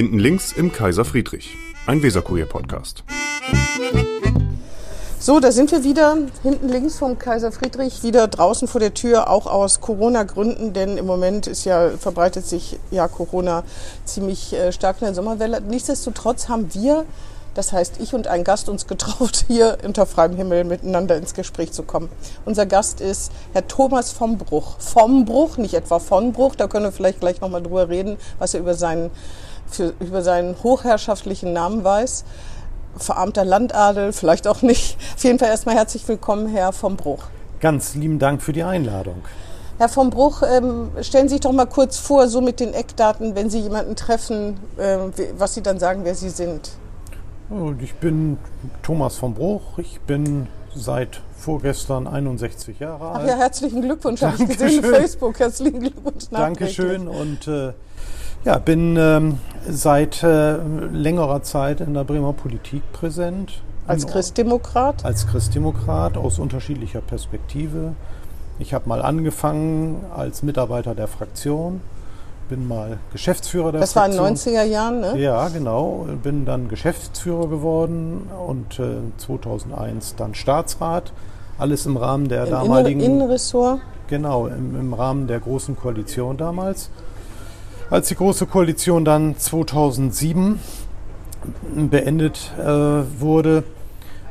Hinten links im Kaiser Friedrich, ein Weserkurier-Podcast. So, da sind wir wieder hinten links vom Kaiser Friedrich, wieder draußen vor der Tür, auch aus Corona-Gründen, denn im Moment ist ja, verbreitet sich ja Corona ziemlich äh, stark in der Sommerwelle. Nichtsdestotrotz haben wir, das heißt ich und ein Gast, uns getraut, hier unter freiem Himmel miteinander ins Gespräch zu kommen. Unser Gast ist Herr Thomas vom Bruch. Vom Bruch, nicht etwa von Bruch, da können wir vielleicht gleich nochmal drüber reden, was er über seinen, für, über seinen hochherrschaftlichen Namen weiß verarmter Landadel, vielleicht auch nicht. Auf jeden Fall erstmal herzlich willkommen, Herr vom Bruch. Ganz lieben Dank für die Einladung. Herr vom Bruch, ähm, stellen Sie sich doch mal kurz vor, so mit den Eckdaten, wenn Sie jemanden treffen, äh, was Sie dann sagen, wer Sie sind. Ich bin Thomas vom Bruch. Ich bin seit vorgestern 61 Jahre alt. Ach ja, herzlichen Glückwunsch, habe ich gesehen auf Facebook. Herzlichen Glückwunsch. Dankeschön und äh, ja, bin ähm, seit äh, längerer Zeit in der Bremer Politik präsent. Als Christdemokrat? Als Christdemokrat aus unterschiedlicher Perspektive. Ich habe mal angefangen als Mitarbeiter der Fraktion, bin mal Geschäftsführer der das Fraktion. Das war in den 90er Jahren, ne? Ja, genau. Bin dann Geschäftsführer geworden und äh, 2001 dann Staatsrat. Alles im Rahmen der Im damaligen. Innenressort? Genau, im, im Rahmen der Großen Koalition damals. Als die Große Koalition dann 2007 beendet äh, wurde,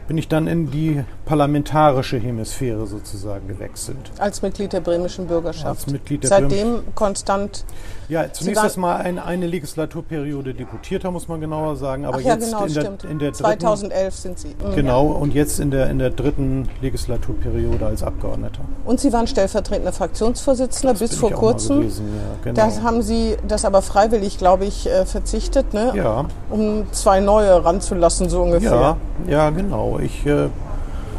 bin ich dann in die parlamentarische Hemisphäre sozusagen gewechselt. Als Mitglied der bremischen Bürgerschaft. Als Mitglied der Seitdem konstant. Ja, zunächst erstmal ein, eine Legislaturperiode deputierter, muss man genauer sagen. Aber Ach ja, jetzt genau, in, der, stimmt. in der dritten, 2011 sind Sie. Mhm. Genau, und jetzt in der, in der dritten Legislaturperiode als Abgeordneter. Und Sie waren stellvertretender Fraktionsvorsitzender Das bis vor kurzem. Gewesen, ja, genau. Da haben Sie das aber freiwillig, glaube ich, äh, verzichtet, ne? ja, um zwei neue ranzulassen, so ungefähr. ja, ja, genau. Ich äh,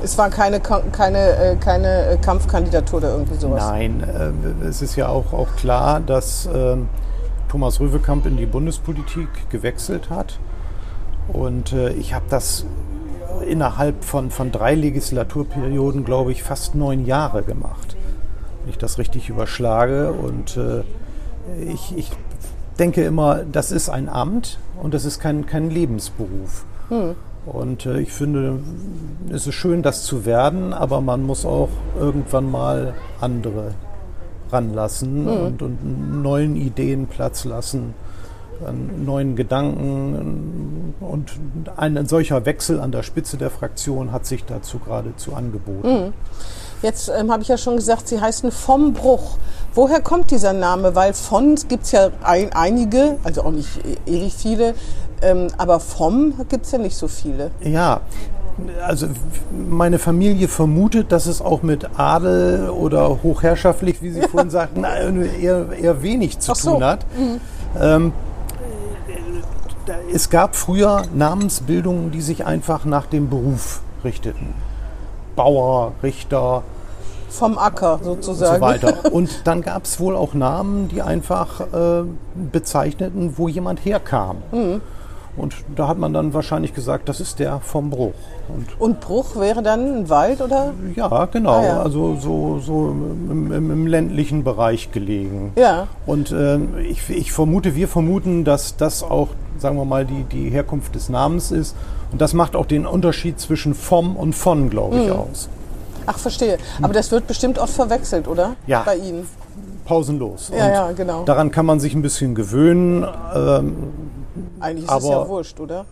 Es war keine, keine, äh, keine äh, Kampfkandidatur oder irgendwie sowas. Nein, äh, es ist ja auch, auch klar, dass äh, Thomas Röwekamp in die Bundespolitik gewechselt hat. Und ich habe das innerhalb von, von drei Legislaturperioden, glaube ich, fast neun Jahre gemacht. Wenn ich das richtig überschlage. Und ich, ich denke immer, das ist ein Amt und das ist kein, kein Lebensberuf. Und äh, ich finde, es ist schön, das zu werden, aber man muss auch irgendwann mal andere ranlassen und, und neuen Ideen Platz lassen, neuen Gedanken. Und ein solcher Wechsel an der Spitze der Fraktion hat sich dazu geradezu angeboten. Jetzt ähm, habe ich ja schon gesagt, Sie heißen vom Bruch. Woher kommt dieser Name? Weil von gibt es ja ein, einige, also auch nicht e- ewig viele, ähm, aber vom gibt es ja nicht so viele. Ja, also meine Familie vermutet, dass es auch mit Adel oder hochherrschaftlich, wie Sie vorhin sagten, eher, eher wenig zu so. tun hat. Ähm, da- es gab früher Namensbildungen, die sich einfach nach dem Beruf richteten. Bauer, Richter Vom Acker und so sozusagen. weiter. Und dann gab es wohl auch Namen, die einfach äh, bezeichneten, wo jemand herkam. Mhm. Und da hat man dann wahrscheinlich gesagt, das ist der vom Bruch. Und Und Bruch wäre dann ein Wald oder? ja, genau. Ah, ja. Also so, so im, im, im ländlichen Bereich gelegen. Ja. Und ähm, ich, ich vermute, wir vermuten, dass das auch, sagen wir mal, die, die Herkunft des Namens ist. Und das macht auch den Unterschied zwischen vom und von, glaube Mhm. ich, aus. Ach, verstehe. Aber das wird bestimmt oft verwechselt, oder? Ja. Bei Ihnen. Pausenlos. Ja, Und ja, genau. Daran kann man sich ein bisschen gewöhnen. Ähm, Eigentlich ist es ja aber- wurscht, oder?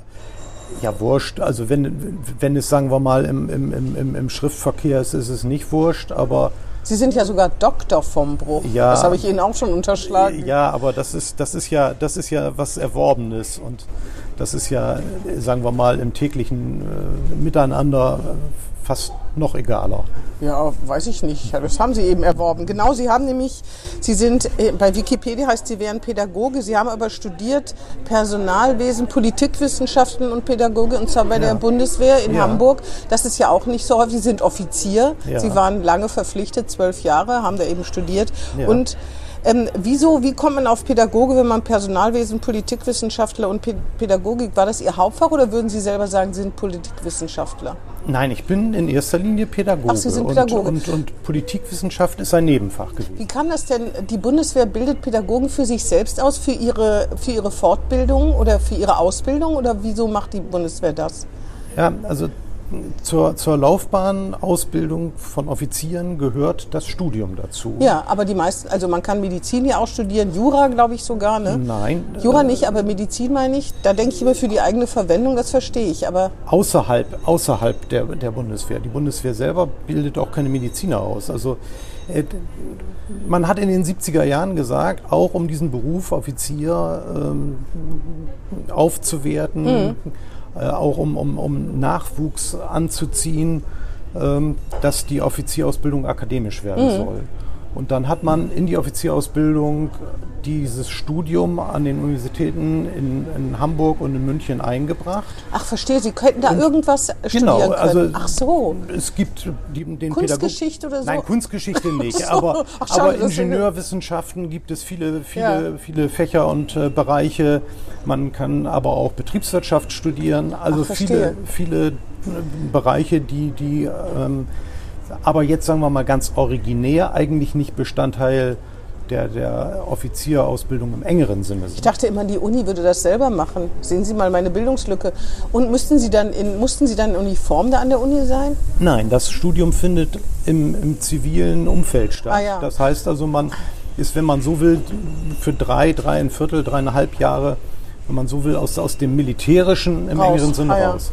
ja, wurscht. Also wenn, wenn es, sagen wir mal, im, im, im, im- Schriftverkehr ist, ist es nicht wurscht. Aber Sie sind ja sogar Doktor vom Bruch. Ja. Das habe ich Ihnen auch schon unterschlagen. Ja, aber das ist, das ist ja, das ist ja was Erworbenes und das ist ja, sagen wir mal, im täglichen äh, Miteinander fast noch egaler. Ja, weiß ich nicht. Ja, Das haben Sie eben erworben. Genau, Sie haben nämlich, Sie sind, äh, bei Wikipedia heißt, Sie wären Pädagoge. Sie haben aber studiert Personalwesen, Politikwissenschaften und Pädagoge und zwar bei der Bundeswehr in Ja. Hamburg. Das ist ja auch nicht so häufig. Sie sind Offizier. Ja. Sie waren lange verpflichtet, zwölf Jahre, haben da eben studiert. Ja. Und Ähm, wieso, wie kommt man auf Pädagoge, wenn man Personalwesen, Politikwissenschaftler und Pädagogik, war das Ihr Hauptfach oder würden Sie selber sagen, Sie sind Politikwissenschaftler? Nein, ich bin in erster Linie Pädagoge. Ach, Sie sind Pädagoge. Und, und, und Politikwissenschaft ist ein Nebenfach gewesen. Wie kann das denn, die Bundeswehr bildet Pädagogen für sich selbst aus, für ihre, für ihre Fortbildung oder für ihre Ausbildung oder wieso macht die Bundeswehr das? Ja, also zur, zur Laufbahn, Ausbildung von Offizieren gehört das Studium dazu. Ja, aber die meisten, also man kann Medizin ja auch studieren, Jura glaube ich sogar, ne? Nein. Jura nicht, aber Medizin meine ich. Da denke ich immer für die eigene Verwendung, das verstehe ich, aber... Außerhalb, außerhalb der, der Bundeswehr. Die Bundeswehr selber bildet auch keine Mediziner aus. Also äh, man hat in den 70er Jahren gesagt, auch um diesen Beruf Offizier ähm, aufzuwerten, mhm äh, auch um, um, um Nachwuchs anzuziehen, ähm, dass die Offizierausbildung akademisch werden mhm. soll. Und dann hat man in die Offizierausbildung dieses Studium an den Universitäten in, in, Hamburg und in München eingebracht. Ach, verstehe. Sie könnten da und irgendwas genau, studieren also können. Ach so. Es gibt die, den Kunstgeschichte Pädagog oder so? Nein, Kunstgeschichte nicht. so. Aber, Ach, schade, aber Ingenieurwissenschaften gibt es viele, viele, ja. viele Fächer und äh, Bereiche. Man kann aber auch Betriebswirtschaft studieren. Also Ach, viele, viele äh, Bereiche, die, die ähm, aber jetzt sagen wir mal ganz originär eigentlich nicht Bestandteil der, der Offizierausbildung im engeren Sinne sind. Ich dachte immer, die Uni würde das selber machen. Sehen Sie mal meine Bildungslücke. Und müssten Sie dann in, mussten Sie dann in Uniform da an der Uni sein? Nein, das Studium findet im, im zivilen Umfeld statt. Ah, ja. Das heißt also, man ist, wenn man so will, für drei, dreieinviertel, dreieinhalb Jahre wenn man so will, aus, aus dem Militärischen im raus. engeren Sinne ah, ja. raus.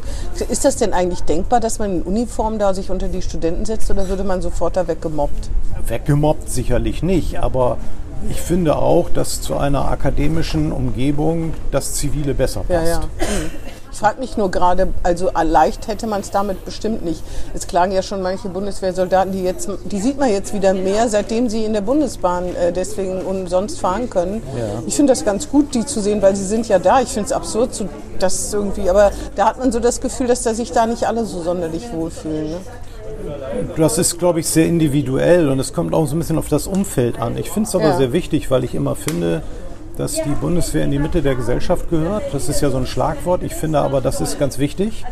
Ist das denn eigentlich denkbar, dass man in Uniform da sich unter die Studenten setzt oder würde man sofort da weggemobbt? Weggemobbt sicherlich nicht, aber ich finde auch, dass zu einer akademischen Umgebung das Zivile besser passt. Ja, ja. Mhm. Ich frage mich nur gerade, also leicht hätte man es damit bestimmt nicht. Es klagen ja schon manche Bundeswehrsoldaten, die jetzt, die sieht man jetzt wieder mehr, seitdem sie in der Bundesbahn äh, deswegen umsonst fahren können. Ja. Ich finde das ganz gut, die zu sehen, weil sie sind ja da. Ich finde es absurd, zu, dass irgendwie, aber da hat man so das Gefühl, dass da sich da nicht alle so sonderlich wohlfühlen. Ne? Das ist, glaube ich, sehr individuell und es kommt auch so ein bisschen auf das Umfeld an. Ich finde es aber Ja. sehr wichtig, weil ich immer finde, dass die Bundeswehr in die Mitte der Gesellschaft gehört. Das ist ja so ein Schlagwort. Ich finde aber, das ist ganz wichtig.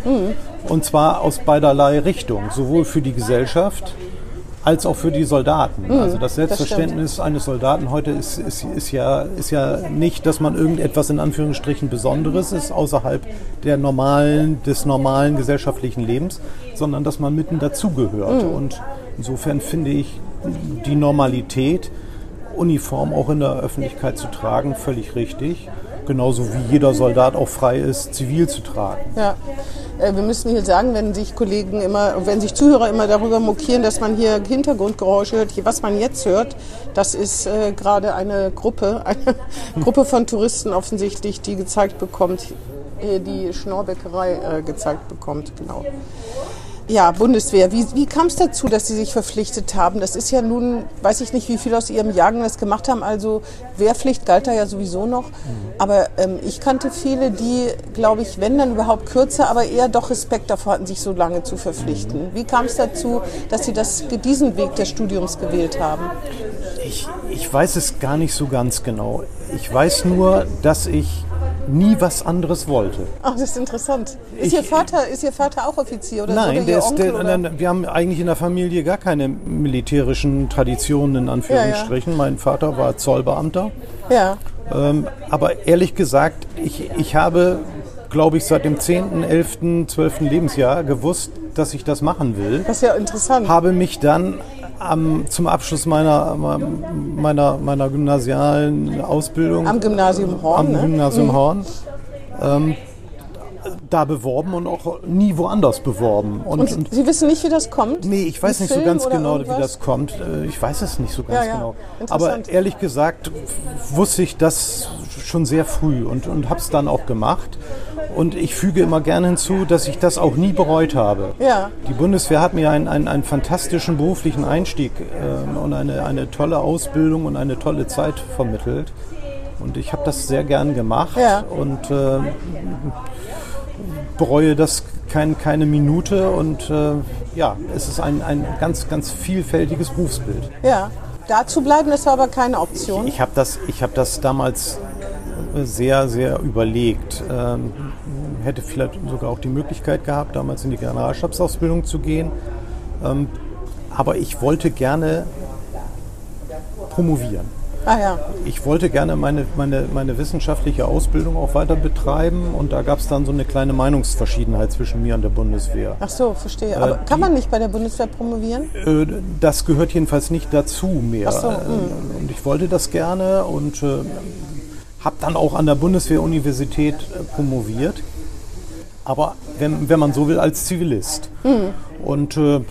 Und zwar aus beiderlei Richtungen. Sowohl für die Gesellschaft als auch für die Soldaten. also das Selbstverständnis eines Soldaten heute ist, ist, ist, ja, ist ja nicht, dass man irgendetwas in Anführungsstrichen Besonderes ist, außerhalb der normalen, des normalen gesellschaftlichen Lebens, sondern dass man mitten dazugehört. Und insofern finde ich die Normalität, Uniform auch in der Öffentlichkeit zu tragen, völlig richtig. Genauso wie jeder Soldat auch frei ist, zivil zu tragen. Ja. Äh, Wir müssen hier sagen, wenn sich Kollegen immer, wenn sich Zuhörer immer darüber mokieren, dass man hier Hintergrundgeräusche hört, was man jetzt hört, das ist äh, gerade eine Gruppe, eine Gruppe von Touristen offensichtlich, die gezeigt bekommt, äh, die Schnorbäckerei äh, gezeigt bekommt, genau. Ja, Bundeswehr. Wie, wie kam es dazu, dass Sie sich verpflichtet haben? Das ist ja nun, weiß ich nicht, wie viele aus Ihrem Jahrgang das gemacht haben. Also Wehrpflicht galt da ja sowieso noch. Aber ähm, ich kannte viele, die, glaube ich, wenn dann überhaupt kürzer, aber eher doch Respekt davor hatten, sich so lange zu verpflichten. Wie kam es dazu, dass Sie das, diesen Weg des Studiums gewählt haben? Ich, ich weiß es gar nicht so ganz genau. Ich weiß nur, dass ich nie was anderes wollte. Ach, das ist interessant. Ist, Ich- Ihr, Vater, ist Ihr Vater auch Offizier oder, oder Nein, Ihr der ist, Onkel? der, oder? wir haben eigentlich in der Familie gar keine militärischen Traditionen in Anführungsstrichen. Mein Vater war Zollbeamter. Ja, Ähm, aber ehrlich gesagt, ich, ich habe, glaube ich, seit dem 10., 11., 12. Lebensjahr gewusst, dass ich das machen will. das ist ja interessant. Habe mich dann am, zum Abschluss meiner, meiner, meiner gymnasialen Ausbildung. Am Gymnasium Horn, am ne? Gymnasium Horn. Ähm, da beworben und auch nie woanders beworben. Und, Und und Sie wissen nicht, wie das kommt? Nee, ich weiß Ein nicht so Film ganz oder genau, wie irgendwas? das kommt. Äh, Ich weiß es nicht so ganz Ja, ja. genau. Aber ehrlich gesagt wusste ich das schon sehr früh und, und habe es dann auch gemacht. Und ich füge immer gerne hinzu, dass ich das auch nie bereut habe. Ja. Die Bundeswehr hat mir einen, einen, einen fantastischen beruflichen Einstieg ähm, und eine, eine tolle Ausbildung und eine tolle Zeit vermittelt. Und ich habe das sehr gern gemacht Ja. und äh, bereue das kein, keine Minute. Und äh, ja, es ist ein, ein ganz, ganz vielfältiges Berufsbild. Ja. da zu bleiben, war aber keine Option. Ich habe das, ich hab das damals sehr, sehr überlegt. Ähm, hätte vielleicht sogar auch die Möglichkeit gehabt, damals in die Generalstabsausbildung zu gehen. Ähm, aber ich wollte gerne promovieren. Ah ja. Ich wollte gerne meine, meine, meine wissenschaftliche Ausbildung auch weiter betreiben und da gab es dann so eine kleine Meinungsverschiedenheit zwischen mir und der Bundeswehr. Ach so, verstehe. Aber Äh, kann die- man nicht bei der Bundeswehr promovieren? Äh, Das gehört jedenfalls nicht dazu mehr. Ach so, Äh, Und ich wollte das gerne und äh, habe dann auch an der Bundeswehr-Universität äh, promoviert. Aber wenn, wenn man so will, als Zivilist. Und äh,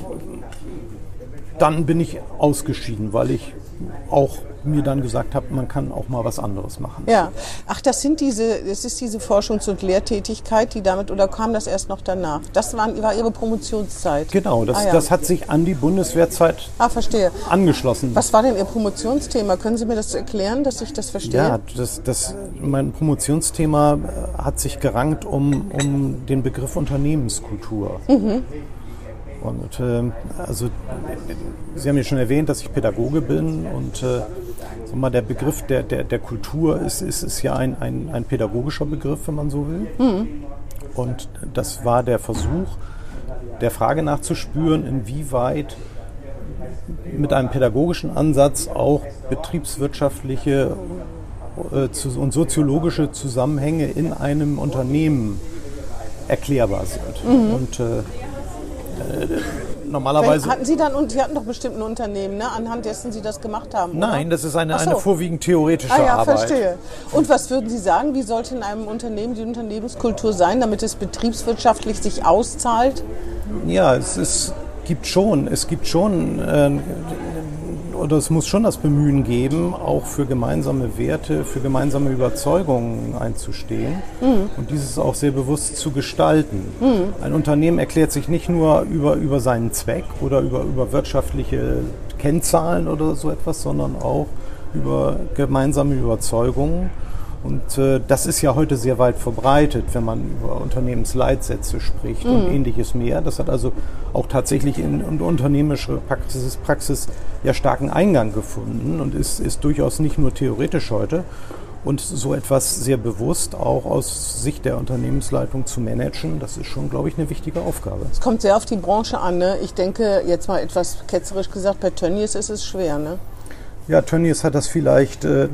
dann bin ich ausgeschieden, weil ich auch mir dann gesagt habe, man kann auch mal was anderes machen. Ja. Ach, das sind diese, das ist diese Forschungs- und Lehrtätigkeit, die damit, oder kam das erst noch danach? Das waren, war Ihre Promotionszeit. Genau, das, Ah, ja. das hat sich an die Bundeswehrzeit Ah, verstehe. angeschlossen. Was war denn Ihr Promotionsthema? Können Sie mir das erklären, dass ich das verstehe? Ja, das, das, mein Promotionsthema äh, hat sich gerankt um, um den Begriff Unternehmenskultur. Und äh, also Sie haben ja schon erwähnt, dass ich Pädagoge bin und äh, sag mal, der Begriff der, der, der Kultur ist, ist, ist ja ein, ein, ein pädagogischer Begriff, wenn man so will. Und das war der Versuch, der Frage nachzuspüren, inwieweit mit einem pädagogischen Ansatz auch betriebswirtschaftliche äh, und soziologische Zusammenhänge in einem Unternehmen erklärbar sind. Und äh, äh, normalerweise. Hatten Sie dann, und Sie hatten doch bestimmt ein Unternehmen, ne, anhand dessen Sie das gemacht haben, oder? Nein, das ist eine, so. eine vorwiegend theoretische Ah ja, Arbeit. verstehe. Und was würden Sie sagen, wie sollte in einem Unternehmen die Unternehmenskultur sein, damit es betriebswirtschaftlich sich auszahlt? Ja, es ist, gibt schon, es gibt schon, äh, oder es muss schon das Bemühen geben, auch für gemeinsame Werte, für gemeinsame Überzeugungen einzustehen und dieses auch sehr bewusst zu gestalten. Ein Unternehmen erklärt sich nicht nur über, über seinen Zweck oder über, über wirtschaftliche Kennzahlen oder so etwas, sondern auch über gemeinsame Überzeugungen. Und äh, das ist ja heute sehr weit verbreitet, wenn man über Unternehmensleitsätze spricht und ähnliches mehr. Das hat also auch tatsächlich in, in unternehmerische Praxis, Praxis ja starken Eingang gefunden und ist, ist durchaus nicht nur theoretisch heute. Und so etwas sehr bewusst auch aus Sicht der Unternehmensleitung zu managen, das ist schon, glaube ich, eine wichtige Aufgabe. Es kommt sehr auf die Branche an. Ne? Ich denke, jetzt mal etwas ketzerisch gesagt, bei Tönnies ist es schwer. Ne? Ja, Tönnies hat das vielleicht äh,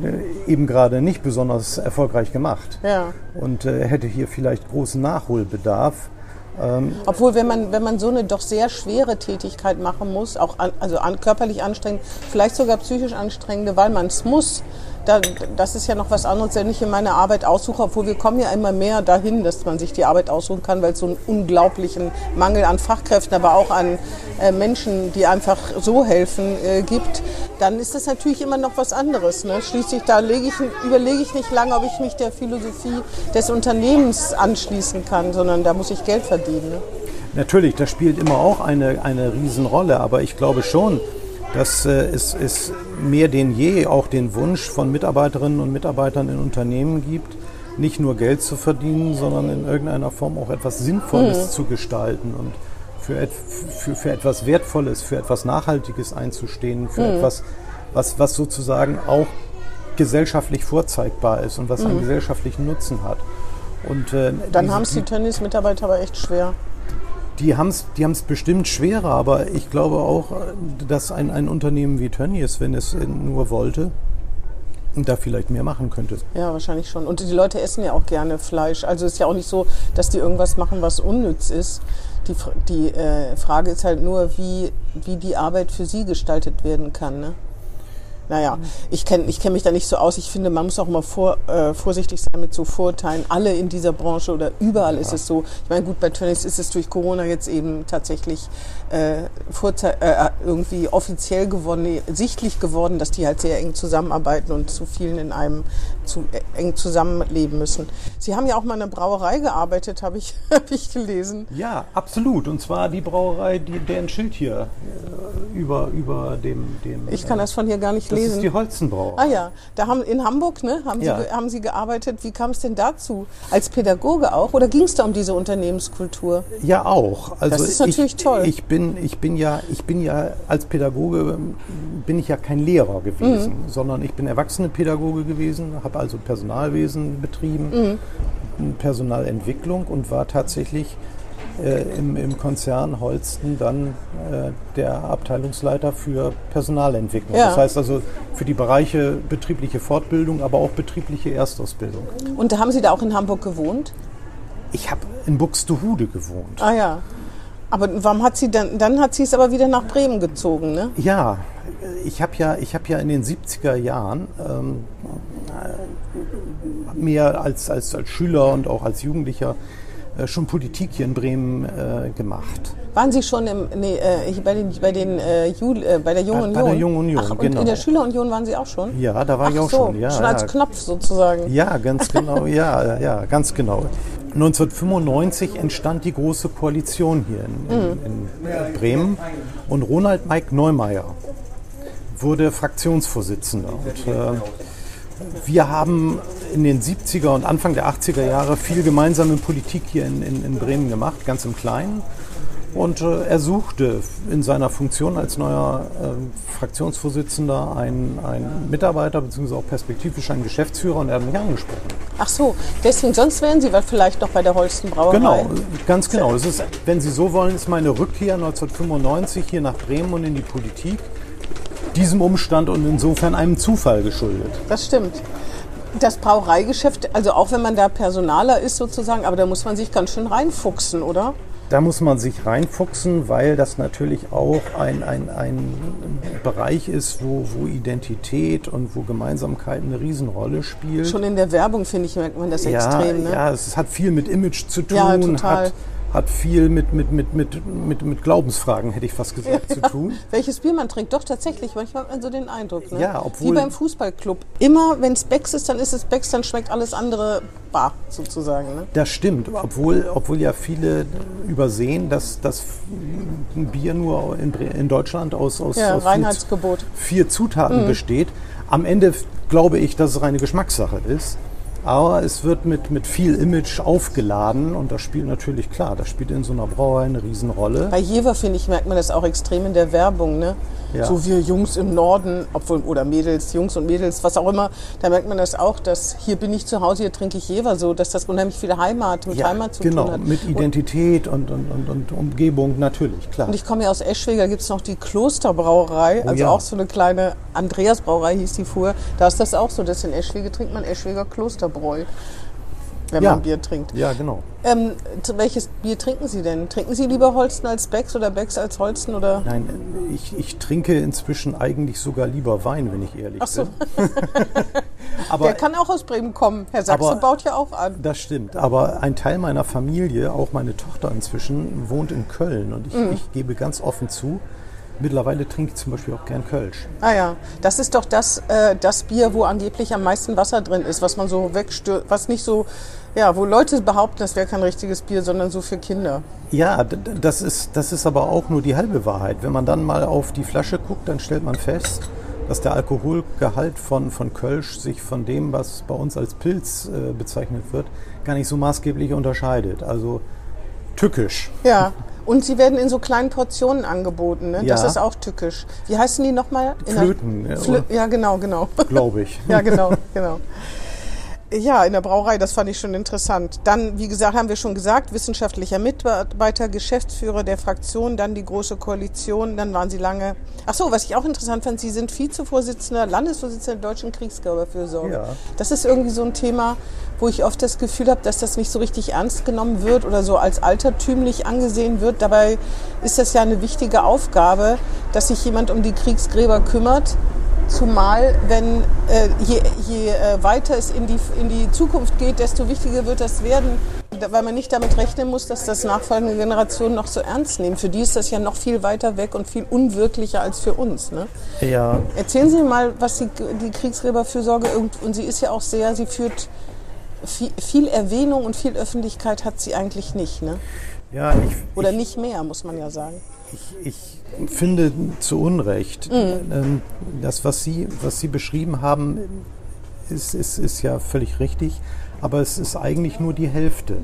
eben gerade nicht besonders erfolgreich gemacht Ja. und äh, hätte hier vielleicht großen Nachholbedarf. Obwohl, wenn man, wenn man so eine doch sehr schwere Tätigkeit machen muss, auch an, also an, körperlich anstrengend, vielleicht sogar psychisch anstrengende, weil man es muss, da, das ist ja noch was anderes, wenn ich in meine Arbeit aussuche, obwohl wir kommen ja immer mehr dahin, dass man sich die Arbeit aussuchen kann, weil es so einen unglaublichen Mangel an Fachkräften, aber auch an äh, Menschen, die einfach so helfen, äh, gibt, dann ist das natürlich immer noch was anderes. Ne? Schließlich da ich, überlege ich nicht lange, ob ich mich der Philosophie des Unternehmens anschließen kann, sondern da muss ich Geld verdienen. Ne? Natürlich, das spielt immer auch eine, eine Riesenrolle, aber ich glaube schon, dass äh, es, es mehr denn je auch den Wunsch von Mitarbeiterinnen und Mitarbeitern in Unternehmen gibt, nicht nur Geld zu verdienen, sondern in irgendeiner Form auch etwas Sinnvolles zu gestalten und für, et, für, für etwas Wertvolles, für etwas Nachhaltiges einzustehen, für etwas, was, was sozusagen auch gesellschaftlich vorzeigbar ist und was einen gesellschaftlichen Nutzen hat. Und, äh, Dann haben es die Tennis-Mitarbeiter aber echt schwer. Die haben es die haben's bestimmt schwerer, aber ich glaube auch, dass ein, ein Unternehmen wie Tönnies, wenn es nur wollte, da vielleicht mehr machen könnte. Ja, wahrscheinlich schon. Und die Leute essen ja auch gerne Fleisch. Also ist ja auch nicht so, dass die irgendwas machen, was unnütz ist. Die, die äh, Frage ist halt nur, wie, wie die Arbeit für sie gestaltet werden kann. Ne? Naja, ich kenne ich kenn mich da nicht so aus. Ich finde, man muss auch immer vor, äh, vorsichtig sein mit so Vorurteilen. Alle in dieser Branche oder überall ist es so. Ich meine, gut, bei Tönnies ist es durch Corona jetzt eben tatsächlich äh, Vorzei äh, irgendwie offiziell geworden, sichtlich geworden, dass die halt sehr eng zusammenarbeiten und zu vielen in einem zu äh, eng zusammenleben müssen. Sie haben ja auch mal in einer Brauerei gearbeitet, habe ich, hab ich gelesen. Ja, absolut. Und zwar die Brauerei, die, deren Schild hier äh, über, über dem, dem Ich kann das von hier gar nicht das gelesen. Das ist die Holzenbrauer. Ah ja, da haben in Hamburg, ne, haben, Ja. Sie, haben Sie gearbeitet. Wie kam es denn dazu? Als Pädagoge auch? Oder ging es da um diese Unternehmenskultur? Ja, auch. Also Das ist natürlich ich, toll. Ich bin, ich bin ja, ich bin ja als Pädagoge ähm, bin ich ja kein Lehrer gewesen, Mhm. sondern ich bin Erwachsenenpädagoge gewesen, habe also Personalwesen betrieben, Mhm. Personalentwicklung und war tatsächlich äh, im, im Konzern Holsten dann äh, der Abteilungsleiter für Personalentwicklung. Ja. Das heißt also für die Bereiche betriebliche Fortbildung, aber auch betriebliche Erstausbildung. Und haben Sie da auch in Hamburg gewohnt? Ich habe in Buxtehude gewohnt. Ah ja. Aber warum hat sie dann, dann hat sie es aber wieder nach Bremen gezogen, ne? Ja, ich habe ja, ich hab ja in den 70er Jahren ähm, äh, mehr als, als, als Schüler und auch als Jugendlicher äh, schon Politik hier in Bremen äh, gemacht. Waren Sie schon im, nee, äh, bei den, bei den äh, Jul, bei der Jungen Union? bei der Jungen Union, Ach, und genau. in der Schülerunion waren Sie auch schon? Ja, da war ich Ach auch so, schon. Ja, schon ja. als Knopf sozusagen. Ja, ganz genau. ja, ja, ganz genau. 1995 entstand die große Koalition hier in, in, in Bremen und Ronald Mike Neumeier wurde Fraktionsvorsitzender. Und, äh, wir haben in den 70er und Anfang der 80er Jahre viel gemeinsame Politik hier in, in, in Bremen gemacht, ganz im Kleinen. Und äh, er suchte in seiner Funktion als neuer äh, Fraktionsvorsitzender einen, einen Mitarbeiter, beziehungsweise auch perspektivisch einen Geschäftsführer, und er hat mich angesprochen. Ach so, deswegen, sonst wären Sie vielleicht noch bei der Holsten Brauerei. Genau, ganz genau. Es ist, wenn Sie so wollen, ist meine Rückkehr 1995 hier nach Bremen und in die Politik diesem Umstand und insofern einem Zufall geschuldet. Das stimmt. Das Brauereigeschäft, also auch wenn man da Personaler ist sozusagen, aber da muss man sich ganz schön reinfuchsen, oder? Da muss man sich reinfuchsen, weil das natürlich auch ein, ein, ein Bereich ist, wo, wo Identität und wo Gemeinsamkeit eine Riesenrolle spielt. Schon in der Werbung, finde ich, merkt man das ja, extrem. Ne? ja, es hat viel mit Image zu tun, Ja, total. hat, hat viel mit, mit, mit, mit, mit, mit Glaubensfragen, hätte ich fast gesagt, zu tun. Welches Bier man trinkt, doch tatsächlich, manchmal hat man so den Eindruck. Ne? Ja, obwohl- Wie beim Fußballclub. Immer, wenn es Becks ist, dann ist es Becks, dann schmeckt alles andere bar, sozusagen. Ne? Das stimmt, obwohl, obwohl ja viele übersehen, dass das ein Bier nur in, in Deutschland aus, aus, Ja, aus vier, vier Zutaten besteht. Am Ende glaube ich, dass es reine Geschmackssache ist. Aber es wird mit, mit viel Image aufgeladen und das spielt natürlich klar, das spielt in so einer Brauerei eine Riesenrolle. Bei Jever, finde ich, merkt man das auch extrem in der Werbung. Ne? Ja. So wir Jungs im Norden, obwohl, oder Mädels, Jungs und Mädels, was auch immer, da merkt man das auch, dass hier bin ich zu Hause, hier trinke ich Jever so, dass das unheimlich viel Heimat mit Heimat zu genau, tun hat. mit Identität und, und, und, und Umgebung natürlich, klar. Und ich komme ja aus Eschwege, da gibt es noch die Klosterbrauerei, also Oh ja. auch so eine kleine Andreasbrauerei hieß die früher. Da ist das auch so, dass in Eschwege trinkt man Eschweger Klosterbräu, wenn Ja. man Bier trinkt. Ja, genau. Ähm, welches Bier trinken Sie denn? Trinken Sie lieber Holsten als Becks oder Becks als Holsten? Oder? Nein, ich, ich trinke inzwischen eigentlich sogar lieber Wein, wenn ich ehrlich Ach so. bin. Aber Der kann auch aus Bremen kommen. Herr Sachse Aber- baut ja auch an. Das stimmt, aber ein Teil meiner Familie, auch meine Tochter inzwischen, wohnt in Köln und ich, Mhm. ich gebe ganz offen zu, mittlerweile trinke ich zum Beispiel auch gern Kölsch. Ah ja, das ist doch das, äh, das Bier, wo angeblich am meisten Wasser drin ist, was man so wegstört, was nicht so, ja, wo Leute behaupten, das wäre kein richtiges Bier, sondern so für Kinder. Ja, das ist, das ist aber auch nur die halbe Wahrheit. Wenn man dann mal auf die Flasche guckt, dann stellt man fest, dass der Alkoholgehalt von, von Kölsch sich von dem, was bei uns als Pilz äh, bezeichnet wird, gar nicht so maßgeblich unterscheidet. Also tückisch. Ja, und sie werden in so kleinen Portionen angeboten, ne? Das Ja. ist auch tückisch. Wie heißen die nochmal? Flöten, ja, Flö ja, genau, genau. Glaube ich. Ja, genau, genau. Ja, in der Brauerei, das fand ich schon interessant. Dann, wie gesagt, haben wir schon gesagt, wissenschaftlicher Mitarbeiter, Geschäftsführer der Fraktion, dann die Große Koalition, dann waren Sie lange. Ach so, was ich auch interessant fand, Sie sind Vizevorsitzender, Landesvorsitzender der Deutschen Kriegsgräberfürsorge. Ja. Das ist irgendwie so ein Thema, wo ich oft das Gefühl habe, dass das nicht so richtig ernst genommen wird oder so als altertümlich angesehen wird. Dabei ist das ja eine wichtige Aufgabe, dass sich jemand um die Kriegsgräber kümmert. Zumal, wenn äh, je, je äh, weiter es in die, in die Zukunft geht, desto wichtiger wird das werden, weil man nicht damit rechnen muss, dass das nachfolgende Generationen noch so ernst nehmen. Für die ist das ja noch viel weiter weg und viel unwirklicher als für uns. Ne? Ja, Erzählen Sie mal, was die, die Kriegsgräberfürsorge und sie ist ja auch sehr, sie führt viel, viel Erwähnung und viel Öffentlichkeit hat sie eigentlich nicht, ne? ja ich, Oder nicht mehr, muss man ja sagen. Ich, ich finde zu Unrecht, ähm, das, was Sie, was Sie beschrieben haben, ist, ist, ist ja völlig richtig, aber es ist eigentlich nur die Hälfte.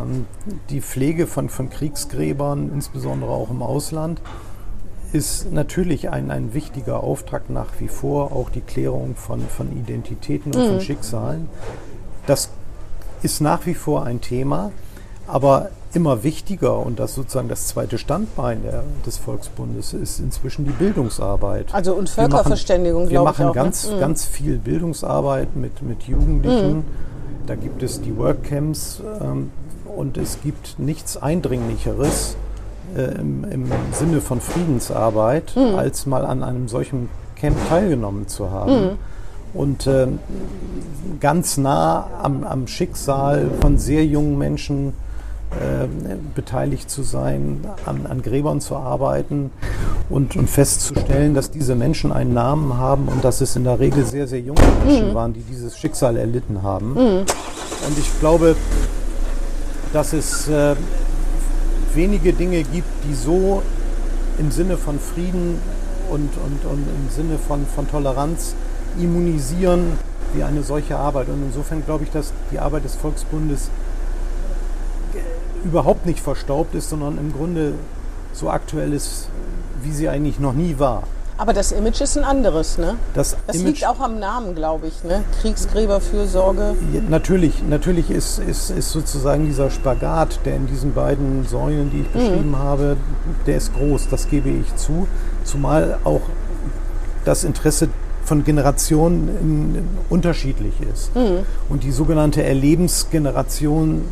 Ähm, die Pflege von, von Kriegsgräbern, insbesondere auch im Ausland, ist natürlich ein, ein wichtiger Auftrag nach wie vor, auch die Klärung von, von Identitäten und von Schicksalen. Das ist nach wie vor ein Thema, aber immer wichtiger und das sozusagen das zweite Standbein der, des Volksbundes ist inzwischen die Bildungsarbeit. Also und Wir Völkerverständigung, Wir glaube ich machen auch. ne? ganz, ganz viel Bildungsarbeit mit, mit Jugendlichen. Da gibt es die Workcamps ähm, und es gibt nichts Eindringlicheres äh, im, im Sinne von Friedensarbeit, als mal an einem solchen Camp teilgenommen zu haben. Und ähm, ganz nah am, am Schicksal von sehr jungen Menschen äh, beteiligt zu sein, an, an Gräbern zu arbeiten und, und festzustellen, dass diese Menschen einen Namen haben und dass es in der Regel sehr, sehr junge Menschen waren, die dieses Schicksal erlitten haben. Und ich glaube, dass es äh, wenige Dinge gibt, die so im Sinne von Frieden und, und, und im Sinne von, von Toleranz immunisieren wie eine solche Arbeit. Und insofern glaube ich, dass die Arbeit des Volksbundes überhaupt nicht verstaubt ist, sondern im Grunde so aktuell ist, wie sie eigentlich noch nie war. Aber das Image ist ein anderes, ne? Das, Das Image, liegt auch am Namen, glaube ich, ne? Kriegsgräberfürsorge. Natürlich, natürlich ist, ist, ist sozusagen dieser Spagat, der in diesen beiden Säulen, die ich beschrieben habe, der ist groß, das gebe ich zu. Zumal auch das Interesse von Generationen in, in unterschiedlich ist. Und die sogenannte Erlebensgeneration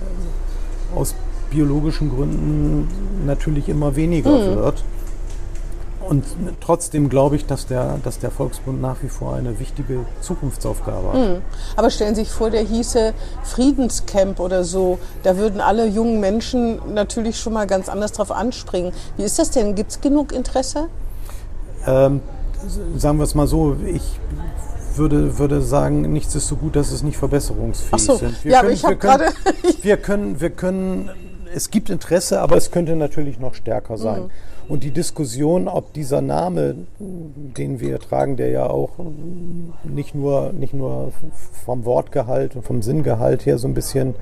aus biologischen Gründen natürlich immer weniger wird. Und trotzdem glaube ich, dass der, dass der Volksbund nach wie vor eine wichtige Zukunftsaufgabe hat. Aber stellen Sie sich vor, der hieße Friedenscamp oder so. Da würden alle jungen Menschen natürlich schon mal ganz anders drauf anspringen. Wie ist das denn? Gibt es genug Interesse? Ähm, sagen wir es mal so, ich würde, würde sagen, nichts ist so gut, dass es nicht verbesserungsfähig so, sind. ja, aber ich habe können, gerade. wir können, wir können, es gibt Interesse, aber es könnte natürlich noch stärker sein. Mhm. Und die Diskussion, ob dieser Name, den wir tragen, der ja auch nicht nur, nicht nur vom Wortgehalt und vom Sinngehalt her so ein bisschen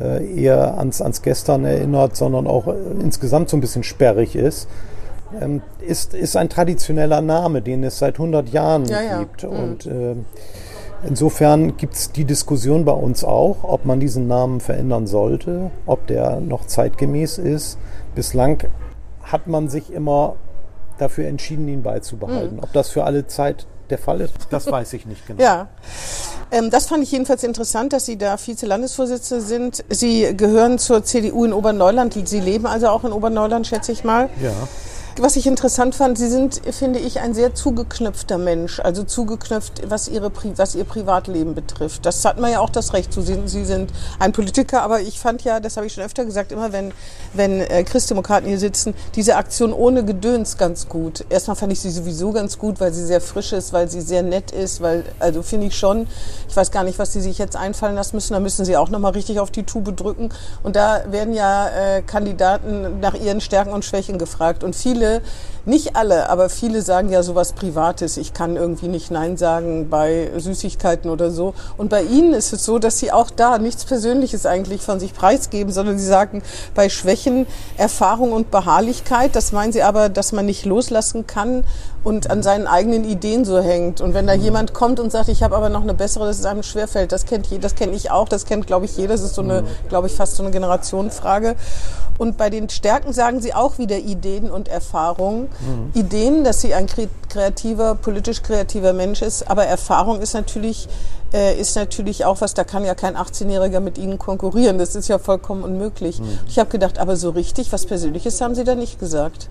äh, eher ans, ans Gestern erinnert, sondern auch äh, insgesamt so ein bisschen sperrig ist, ähm, ist, ist ein traditioneller Name, den es seit 100 Jahren Ja, ja. gibt. Und äh, insofern gibt es die Diskussion bei uns auch, ob man diesen Namen verändern sollte, ob der noch zeitgemäß ist. Bislang hat man sich immer dafür entschieden, ihn beizubehalten. Ob das für alle Zeit der Fall ist, das weiß ich nicht genau. Ja. Ähm, das fand ich jedenfalls interessant, dass Sie da Vize-Landesvorsitzende sind. Sie gehören zur CDU in Oberneuland. Sie leben also auch in Oberneuland, schätze ich mal. Ja. Was ich interessant fand, Sie sind, finde ich, ein sehr zugeknöpfter Mensch. Also zugeknöpft, was, ihre, was Ihr Privatleben betrifft. Das hat man ja auch das Recht zu. Sie, Sie sind ein Politiker, aber ich fand ja, das habe ich schon öfter gesagt, immer wenn, wenn äh, Christdemokraten hier sitzen, diese Aktion ohne Gedöns ganz gut. Erstmal fand ich sie sowieso ganz gut, weil sie sehr frisch ist, weil sie sehr nett ist, weil, also finde ich schon, ich weiß gar nicht, was sie sich jetzt einfallen lassen müssen, da müssen sie auch nochmal richtig auf die Tube drücken. Und da werden ja äh, Kandidaten nach ihren Stärken und Schwächen gefragt. Und viele, nicht alle, aber viele sagen ja sowas Privates. Ich kann irgendwie nicht Nein sagen bei Süßigkeiten oder so. Und bei ihnen ist es so, dass sie auch da nichts Persönliches eigentlich von sich preisgeben, sondern sie sagen bei Schwächen Erfahrung und Beharrlichkeit. Das meinen sie aber, dass man nicht loslassen kann und an seinen eigenen Ideen so hängt. Und wenn da jemand kommt und sagt, ich habe aber noch eine bessere, dass es einem schwerfällt, das kennt je- das kenne ich auch, das kennt glaube ich jeder. Das ist so eine, glaube ich, fast so eine Generationenfrage. Und bei den Stärken sagen sie auch wieder Ideen und Erfahrung. Ideen, dass sie ein kre- kreativer, politisch kreativer Mensch ist, aber Erfahrung ist natürlich äh, ist natürlich auch was, da kann ja kein 18-Jähriger mit ihnen konkurrieren. Das ist ja vollkommen unmöglich. Ich habe gedacht, aber so richtig, was Persönliches haben sie da nicht gesagt.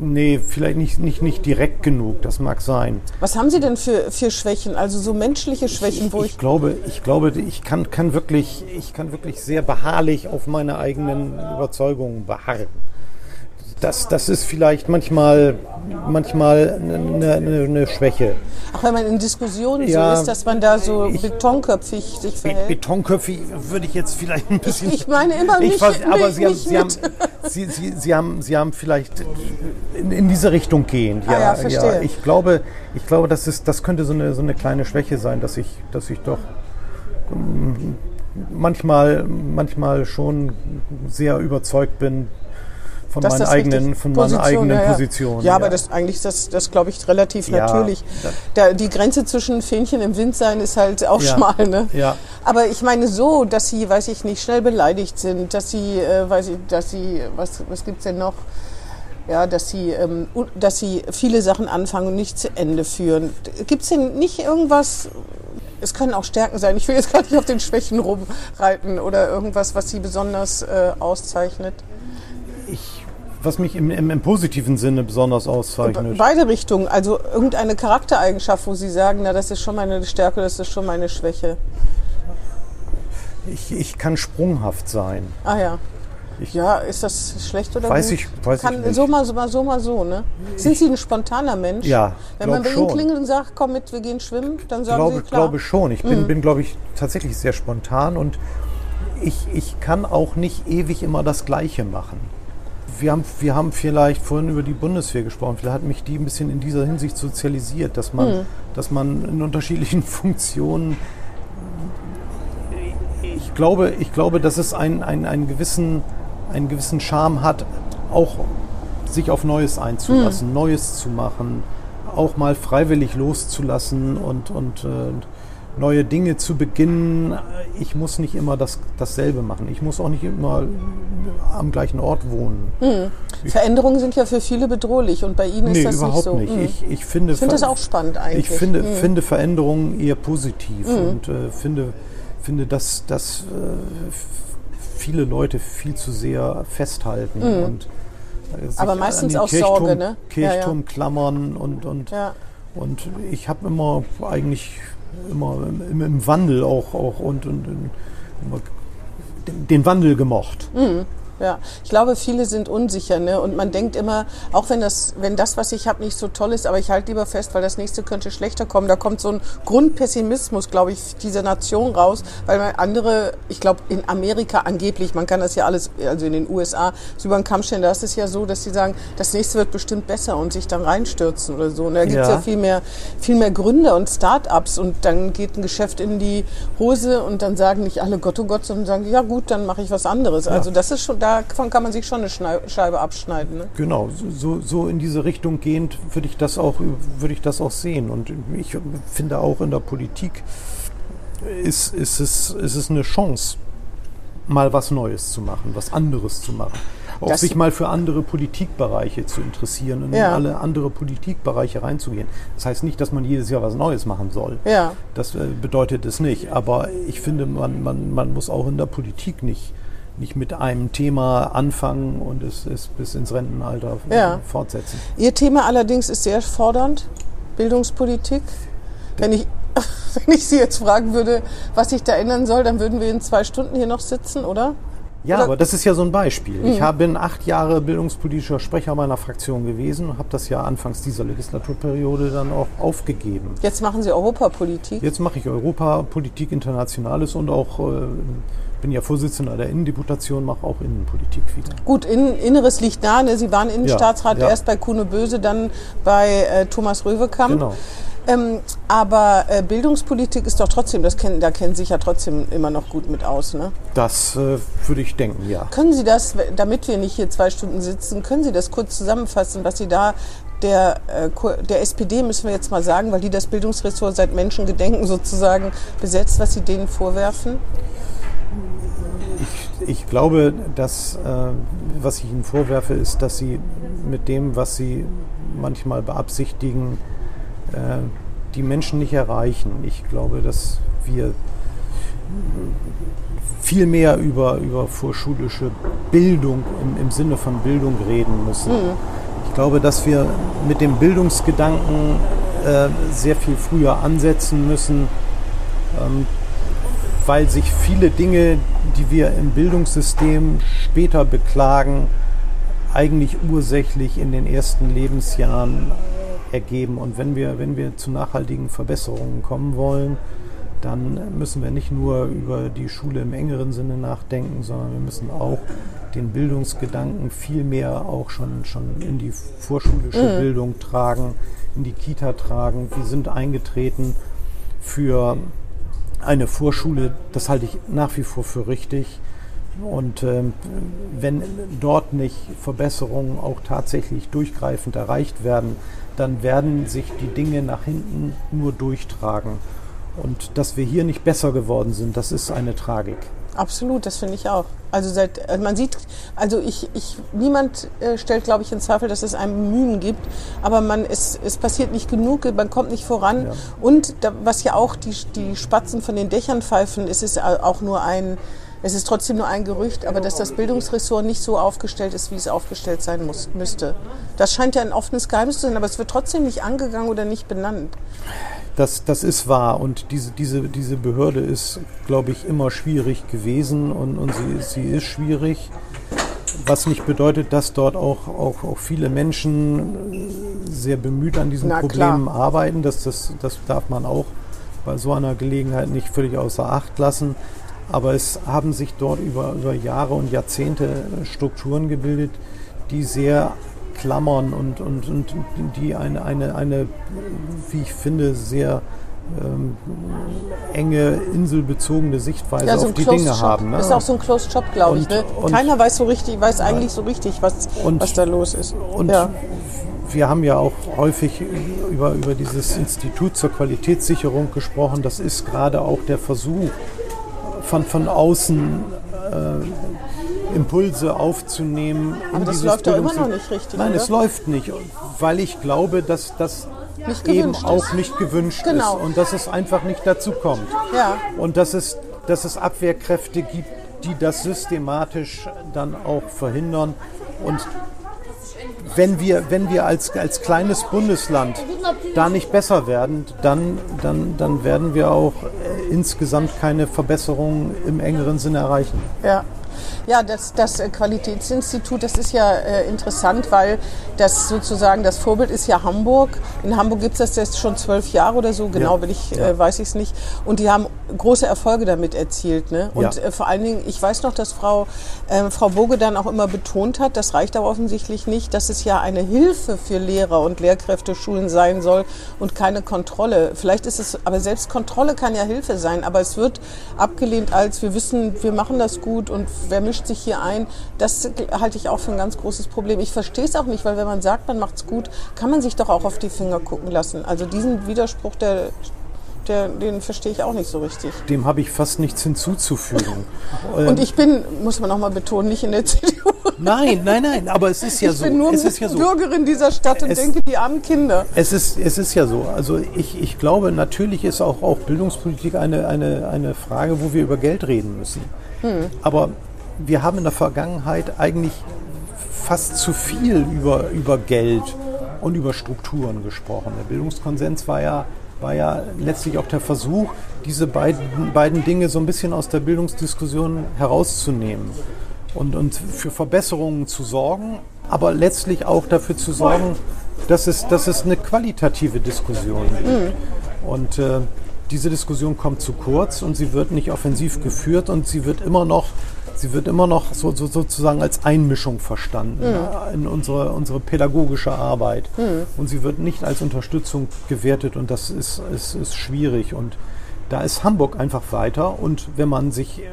Nee, vielleicht nicht, nicht, nicht direkt genug, das mag sein. Was haben Sie denn für, für Schwächen, also so menschliche Schwächen, wo ich, ich, glaube, ich glaube, ich kann, kann wirklich, ich kann wirklich sehr beharrlich auf meine eigenen Überzeugungen beharren. Das, das ist vielleicht manchmal, manchmal eine, eine, eine Schwäche. auch wenn man in Diskussionen Ja, so ist, dass man da so ich- betonköpfig sich verhält? Betonköpfig würde ich jetzt vielleicht ein bisschen. ich meine immer Ich nicht- aber Sie haben, Sie, haben. Sie, Sie, Sie, haben, Sie haben vielleicht in, in diese Richtung gehend. Ah ja, verstehe. Ich glaube, ich glaube das, ist, das könnte so eine, so eine kleine Schwäche sein, dass ich, dass ich doch mm, manchmal, manchmal schon sehr überzeugt bin von Dass meinen das eigenen, von meinen Position, eigenen ja, ja. Positionen. Ja, aber das eigentlich ist das, das glaube ich, relativ Ja, natürlich. das- Da, die Grenze zwischen Fähnchen im Wind sein ist halt auch Ja. schmal, ne? Ja. Aber ich meine so, dass sie, weiß ich nicht, schnell beleidigt sind, dass sie, äh, weiß ich, dass sie, was, was gibt's denn noch? Ja, dass sie, ähm, dass sie viele Sachen anfangen und nicht zu Ende führen. Gibt's denn nicht irgendwas? Es können auch Stärken sein. Ich will jetzt gar nicht auf den Schwächen rumreiten oder irgendwas, was sie besonders äh, auszeichnet. Ich, was mich im, im, im positiven Sinne besonders auszeichnet. Beide Richtungen, also irgendeine Charaktereigenschaft, wo Sie sagen, na, das ist schon meine Stärke, das ist schon meine Schwäche. Ich, ich kann sprunghaft sein. Ah ja. Ich- ja, ist das schlecht oder Weiß gut? ich- weiß ich Kann nicht. So mal, so mal, so mal so, ne? Sind Sie ein spontaner Mensch? Ja, Wenn man bei Ihnen klingelt und sagt, komm mit, wir gehen schwimmen, dann sagen glaube, Sie klar. Mhm. glaube schon. Ich bin, bin glaube ich, tatsächlich sehr spontan und ich, ich kann auch nicht ewig immer das Gleiche machen. Wir haben, wir haben vielleicht vorhin über die Bundeswehr gesprochen. Vielleicht hat mich die ein bisschen in dieser Hinsicht sozialisiert, dass man, Mhm. dass man in unterschiedlichen Funktionen. Ich glaube, ich glaube, dass es einen, einen, einen, gewissen, einen gewissen Charme hat, auch sich auf Neues einzulassen, Neues zu machen, auch mal freiwillig loszulassen und, und äh, neue Dinge zu beginnen. Ich muss nicht immer das, dasselbe machen. Ich muss auch nicht immer am gleichen Ort wohnen. Veränderungen sind ja für viele bedrohlich und bei Ihnen ist Nee, das überhaupt nicht so. nicht. Mhm. Ich, ich finde, Ich finde das auch spannend eigentlich. Ich finde, finde Veränderungen eher positiv und äh, finde, finde, dass, dass äh, viele Leute viel zu sehr festhalten und äh. Aber meistens aus Kirchturm, Sorge, ne? Ja, ja. Kirchturm klammern und, und, Ja. und ich habe immer eigentlich immer im, im Wandel auch, auch und, und, und den, Wandel gemocht. Ja, ich glaube, viele sind unsicher, ne? Und man denkt immer, auch wenn das, wenn das, was ich habe, nicht so toll ist, aber ich halte lieber fest, weil das nächste könnte schlechter kommen. Da kommt so ein Grundpessimismus, glaube ich, dieser Nation raus, weil man andere, ich glaube, in Amerika angeblich, man kann das ja alles, also in den USA, so über den Kamm stellen, da ist es ja so, dass sie sagen, das nächste wird bestimmt besser und sich dann reinstürzen oder so. Und da gibt es ja. Ja. viel mehr, viel mehr Gründer und Start-ups und dann geht ein Geschäft in die Hose und dann sagen nicht alle Gott, oh Gott, sondern sagen, ja gut, dann mache ich was anderes. Also das ist schon, davon kann man sich schon eine Scheibe abschneiden. Ne? Genau, so, so in diese Richtung gehend würde ich das auch würde ich das auch sehen. Und ich finde auch in der Politik ist, ist, es, ist es eine Chance, mal was Neues zu machen, was anderes zu machen. Auch Das- sich mal für andere Politikbereiche zu interessieren und Ja. in alle andere Politikbereiche reinzugehen. Das heißt nicht, dass man jedes Jahr was Neues machen soll. Ja. Das äh, bedeutet es nicht. Aber ich finde, man, man, man muss auch in der Politik nicht, nicht mit einem Thema anfangen und es, es bis ins Rentenalter Ja. fortsetzen. Ihr Thema allerdings ist sehr fordernd, Bildungspolitik. Wenn ich, wenn ich Sie jetzt fragen würde, was sich da ändern soll, dann würden wir in zwei Stunden hier noch sitzen, oder? Ja, Oder- aber das ist ja so ein Beispiel. Ich hab, bin acht Jahre bildungspolitischer Sprecher meiner Fraktion gewesen und habe das ja anfangs dieser Legislaturperiode dann auch aufgegeben. Jetzt machen Sie Europapolitik. Jetzt mache ich Europapolitik, Internationales und auch äh, bin ja Vorsitzender der Innendeputation, mache auch Innenpolitik wieder. Gut, in, Inneres liegt nah. Ne? Sie waren Innenstaatsrat ja. erst bei Kuno Böse, dann bei äh, Thomas Röwekamp. Genau. Ähm, aber äh, Bildungspolitik ist doch trotzdem, das kennen, da kennen Sie sich ja trotzdem immer noch gut mit aus. Ne? Das äh, würde ich denken, ja. Können Sie das, damit wir nicht hier zwei Stunden sitzen, können Sie das kurz zusammenfassen, was Sie da der, äh, der SPD, müssen wir jetzt mal sagen, weil die das Bildungsressort seit Menschengedenken sozusagen besetzt, was Sie denen vorwerfen? Ich, glaube, dass, äh, was ich Ihnen vorwerfe, ist, dass Sie mit dem, was Sie manchmal beabsichtigen, äh, die Menschen nicht erreichen. Ich glaube, dass wir viel mehr über, über vorschulische Bildung im, im Sinne von Bildung reden müssen. Ich glaube, dass wir mit dem Bildungsgedanken äh, sehr viel früher ansetzen müssen, ähm, weil sich viele Dinge, die wir im Bildungssystem später beklagen, eigentlich ursächlich in den ersten Lebensjahren ergeben. Und wenn wir, wenn wir zu nachhaltigen Verbesserungen kommen wollen, dann müssen wir nicht nur über die Schule im engeren Sinne nachdenken, sondern wir müssen auch den Bildungsgedanken viel mehr auch schon, schon in die vorschulische mhm. Bildung tragen, in die Kita tragen. Wir sind eingetreten für eine Vorschule, das halte ich nach wie vor für richtig. Und äh, wenn dort nicht Verbesserungen auch tatsächlich durchgreifend erreicht werden, dann werden sich die Dinge nach hinten nur durchtragen. Und dass wir hier nicht besser geworden sind, das ist eine Tragik. Absolut, das finde ich auch. Also seit also man sieht, also ich, ich niemand äh, stellt, glaube ich, in Zweifel, dass es einem Mühen gibt, aber man es, es passiert nicht genug, man kommt nicht voran. Ja. Und da, was ja auch die, die Spatzen von den Dächern pfeifen, ist es auch nur ein es ist trotzdem nur ein Gerücht, aber dass das Bildungsressort nicht so aufgestellt ist, wie es aufgestellt sein muss, müsste. Das scheint ja ein offenes Geheimnis zu sein, aber es wird trotzdem nicht angegangen oder nicht benannt. Das, das ist wahr und diese, diese, diese Behörde ist, glaube ich, immer schwierig gewesen und, und sie, sie ist schwierig. Was nicht bedeutet, dass dort auch, auch, auch viele Menschen sehr bemüht an diesen Na, Problemen klar. arbeiten. Das, das, das darf man auch bei so einer Gelegenheit nicht völlig außer Acht lassen. Aber es haben sich dort über, über Jahre und Jahrzehnte Strukturen gebildet, die sehr klammern und, und, und die eine, eine, eine, wie ich finde, sehr ähm, enge, inselbezogene Sichtweise ja, so auf die Dinge Shop. haben. Ne? Ist auch so ein Closed Shop, glaube ich. Ne? Keiner weiß so richtig, weiß eigentlich so richtig, was, und, was da los ist. Und ja. wir haben ja auch häufig über, über dieses Institut zur Qualitätssicherung gesprochen. Das ist gerade auch der Versuch, von, von außen äh, Impulse aufzunehmen. Aber das läuft doch immer noch nicht richtig. Nein, oder? es läuft nicht, weil ich glaube, dass das eben auch nicht gewünscht genau. ist und dass es einfach nicht dazu kommt. Ja. Und dass es, dass es Abwehrkräfte gibt, die das systematisch dann auch verhindern. Und wenn wir, wenn wir als, als kleines Bundesland da nicht besser werden, dann, dann, dann werden wir auch insgesamt keine Verbesserungen im engeren Sinne erreichen. Ja. Ja, das, das äh, Qualitätsinstitut, das ist ja äh, interessant, weil das sozusagen das Vorbild ist ja Hamburg. In Hamburg gibt es das jetzt schon zwölf Jahre oder so, genau ja, ich, ja. äh, weiß ich es nicht. Und die haben große Erfolge damit erzielt. Ne? Und äh, vor allen Dingen, ich weiß noch, dass Frau, äh, Frau Boge dann auch immer betont hat, das reicht aber offensichtlich nicht, dass es ja eine Hilfe für Lehrer und Lehrkräfte Schulen sein soll und keine Kontrolle. Vielleicht ist es, aber selbst Kontrolle kann ja Hilfe sein, aber es wird abgelehnt als wir wissen, wir machen das gut und wer mischt sich hier ein? Das halte ich auch für ein ganz großes Problem. Ich verstehe es auch nicht, weil wenn man sagt, man macht es gut, kann man sich doch auch auf die Finger gucken lassen. Also diesen Widerspruch, der der, den verstehe ich auch nicht so richtig. Dem habe ich fast nichts hinzuzufügen. und ich bin, muss man nochmal betonen, nicht in der CDU. Nein, nein, nein, aber es ist ja ich so. Ich bin nur es ist ja so. Bürgerin dieser Stadt und es, denke, die armen Kinder. Es ist, es ist ja so. Also ich, ich glaube, natürlich ist auch, auch Bildungspolitik eine, eine, eine Frage, wo wir über Geld reden müssen. Hm. Aber wir haben in der Vergangenheit eigentlich fast zu viel über, über Geld und über Strukturen gesprochen. Der Bildungskonsens war ja, war ja letztlich auch der Versuch, diese beiden, beiden Dinge so ein bisschen aus der Bildungsdiskussion herauszunehmen und, und für Verbesserungen zu sorgen, aber letztlich auch dafür zu sorgen, dass es, dass es eine qualitative Diskussion gibt. Mhm. Und äh, diese Diskussion kommt zu kurz und sie wird nicht offensiv geführt und sie wird immer noch sie wird immer noch so, so sozusagen als Einmischung verstanden mhm. in unsere, unsere pädagogische Arbeit. Mhm. Und sie wird nicht als Unterstützung gewertet und das ist, ist, ist schwierig. Und da ist Hamburg einfach weiter und wenn man sich äh,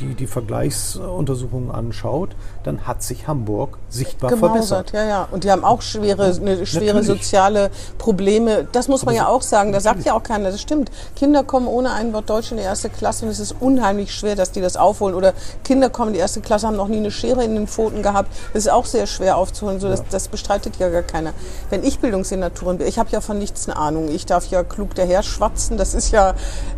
die, die Vergleichsuntersuchungen anschaut, dann hat sich Hamburg sichtbar Gemausert, verbessert. Ja, ja. Und die haben auch schwere, eine schwere Natürlich. soziale Probleme. Das muss man Aber ja auch sagen. Da sagt ja auch keiner, das stimmt. Kinder kommen ohne ein Wort Deutsch in die erste Klasse und es ist unheimlich schwer, dass die das aufholen. Oder Kinder kommen in die erste Klasse, haben noch nie eine Schere in den Pfoten gehabt. Das ist auch sehr schwer aufzuholen. So, das, das bestreitet ja gar keiner. Wenn ich Bildungssenatorin bin, ich habe ja von nichts eine Ahnung. Ich darf ja klug daher schwatzen. Das ist ja